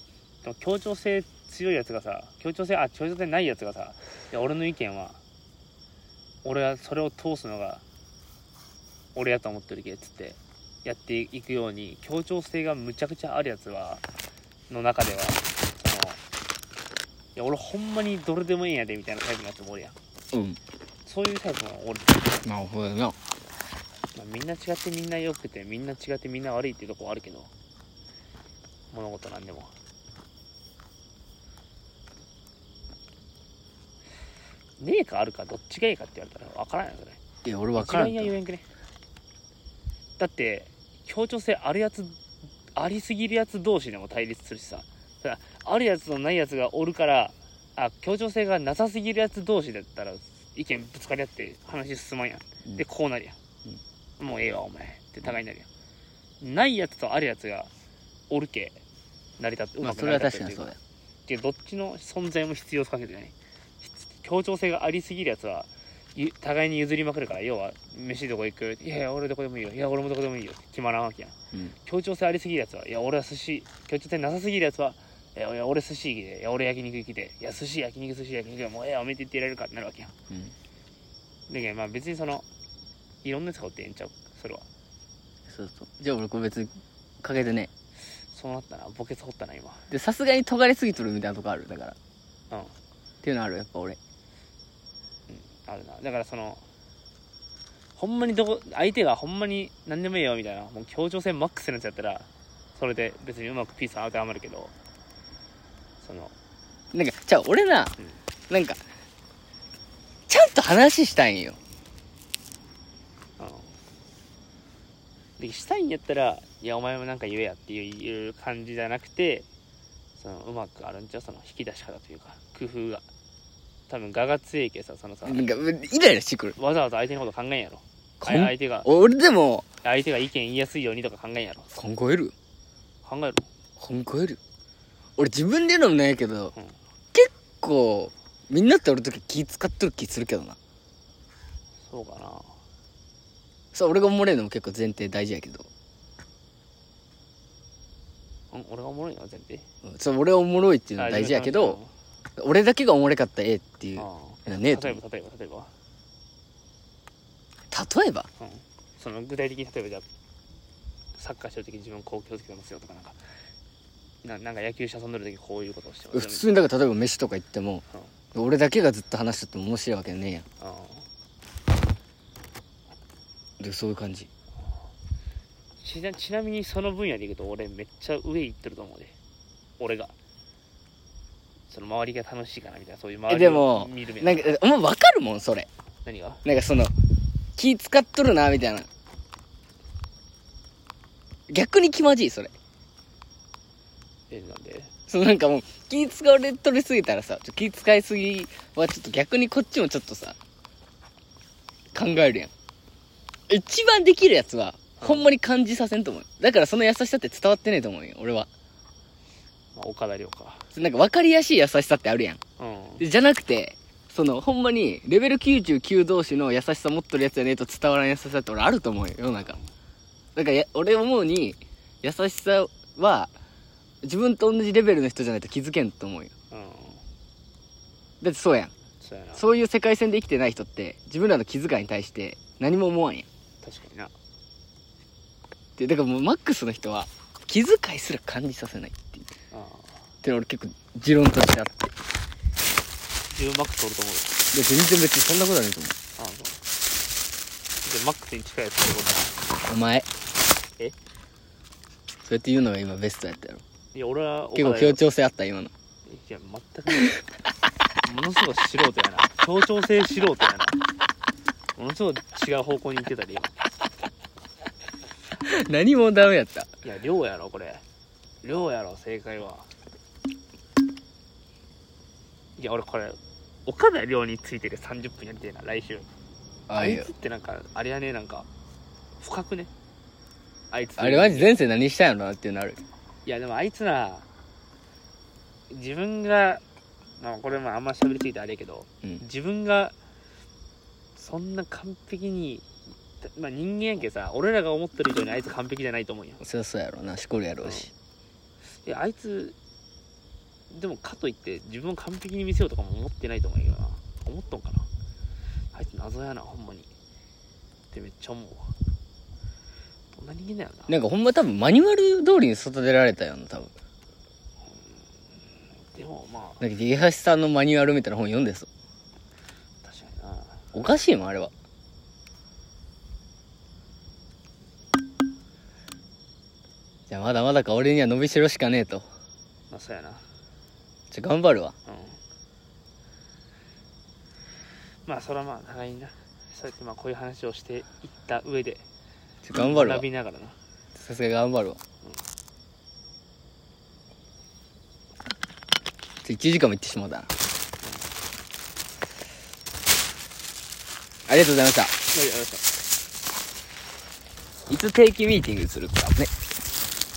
でも協調性強いやつがさ協調性あ協調性ないやつがさいや俺の意見は俺はそれを通すのが俺やと思ってるけっつってやっていくように協調性がむちゃくちゃあるやつはの中ではそのいや俺ほんまにどれでもいいんやでみたいなタイプのやつもおるやん。うん。そういうタイプもおる、なるほどな。まあ、みんな違ってみんな良くてみんな違ってみんな悪いっていうとこはあるけど物事なんでも。ねえかあるかどっちがいいかって言われたら分からないよそれいや俺分からんと一番や言えんくね。だって協調性あるやつありすぎるやつ同士でも対立するしさ あるやつとないやつがおるからあ協調性がなさすぎるやつ同士だったら意見ぶつかり合って話進まんやん、うん。でこうなるやん、もうええわお前。って互いになるやん。ないやつとあるやつがおるけ成り立ってうまくまあそれは成り立ってる確か。にそうや。っていうどっちの存在も必要不可欠だよね協調性がありすぎるやつはゆ互いに譲りまくるから要は飯どこ行く？いやいや俺どこでもいいよ。いや俺もどこでもいいよ。って決まらんわけやん。うん。協調性ありすぎるやつはいや俺は寿司協調性なさすぎるやつはいや俺寿司行きでいや俺焼肉行きでいや寿司焼肉寿司焼肉もうええやおめでって言られるかってなるわけやんうん。だけどまあ別にそのいろんなやつがおってええんちゃう？それは。そうそう。じゃあ俺これ別にかけてね。そうなったな。墓穴掘ったな今。でさすがに尖りすぎとるみたいなとこあるだから。うん。っていうのあるやっぱ俺。あるな。だからそのほんまにどこ相手がほんまに何でもいいよみたいな。もう協調性マックスのやつやったらそれで別にうまくピース当てはまるけどその。なんかじゃあ俺な、なんかちゃんと話したいんよ。うんでしたいんやったらいやお前もなんか言えやっていう感じじゃなくてそのうまくあるんちゃう？その引き出し方というか工夫が。多分我が強いけさそのさなんかイライラしてくる。わざわざ相手のこと考えんやろ。相手が俺でも相手が意見言いやすいようにとか考えんやろ。考える。考える。考える俺自分で言うのもないけど、うん。結構みんなっておる時気使っとる気するけどな。そうかな。そう俺がおもれるのも結構前提大事やけど、うん俺がおもろいの前提？うんそう俺はおもろいっていうのも大事やけど俺だけがおもれかったらええっていうあのはねえと思う。例えば例えば例えば、例えば？うん、その具体的に例えばじゃあサッカーしてる時に自分こう気をつけてますよとかなんかななんか野球して遊んでる時こういうことをしてますよ普通にだから例えば飯とか行っても、俺だけがずっと話しとっても面白いわけねえやあん。でそういう感じ。ちなちなみにその分野でいくと俺めっちゃ上行ってると思うで。俺が。その周りが楽しいかなみたいなそういう周りでも見る目なんかお前分かるもんそれ。何が？なんかその気使っとるなみたいな。逆に気まじいそれえなんで？そのなんかもう気使われとりすぎたらさちょ気使いすぎはちょっと逆にこっちもちょっとさ考えるやん。一番できるやつはほんまに感じさせんと思う。よだからその優しさって伝わってねえと思うよ俺は。まあ、岡田亮か。なんか分かりやすい優しさってあるやん。うん。じゃなくてそのほんまにレベル99同士の優しさ持っとるやつやねえと伝わらん優しさって俺あると思うよ世の中。だからや俺思うに優しさは自分と同じレベルの人じゃないと気づけんと思うよ。うん。だってそうやん。そうやな。そういう世界線で生きてない人って自分らの気遣いに対して何も思わんやん。確かにな。でだからもうマックスの人は気遣いすら感じさせないっていう。って俺結構持論としてあって。自分マックスおると思うよ。で全然別にそんなことはないと思ああそう。でマックスに近いやつってこと。うお前。え？そうやって言うのが今ベストやったやろいや俺は結構協調性あった今の。いや全く。な いものすごい素人やな。協調性素人やな。ものすごい違う方向に行ってたで今。何もダメやった。いや量やろこれ。量やろ正解は。いや俺これ岡田亮についてる30分やりてえな来週。あいつってなんかあれやねなんか深くね。あいつ。あれマジ前世何したんやろなっていうのあるいやでもあいつな自分がまあこれもあんま喋りすぎてあれやけどうん。自分がそんな完璧にまあ人間やけさ俺らが思ってる以上にあいつ完璧じゃないと思うよそりゃそうやろなしこるやろうし。いやあいつでもかといって自分を完璧に見せようとかも思ってないと思うよな。思っとんかな。あいつ謎やなほんまに。ってめっちゃ思うわどんな人間だよな。なんかほんま多分マニュアル通りに育てられたよな多分。でもまあ。なんか出橋さんのマニュアルみたいな本読んでそう確かにな。おかしいもんあれは。じゃあまだまだか俺には伸びしろしかねえと。まあそうやな。じゃあ頑張るわ。うん。まあそれはまあ互いにな。そうやってまあこういう話をしていった上で頑張るわ。学びながらな。さすが頑張るわ。1時間も行ってしまったな。ありがとうございました。はいありがとう。ございましたいつ定期ミーティングするかね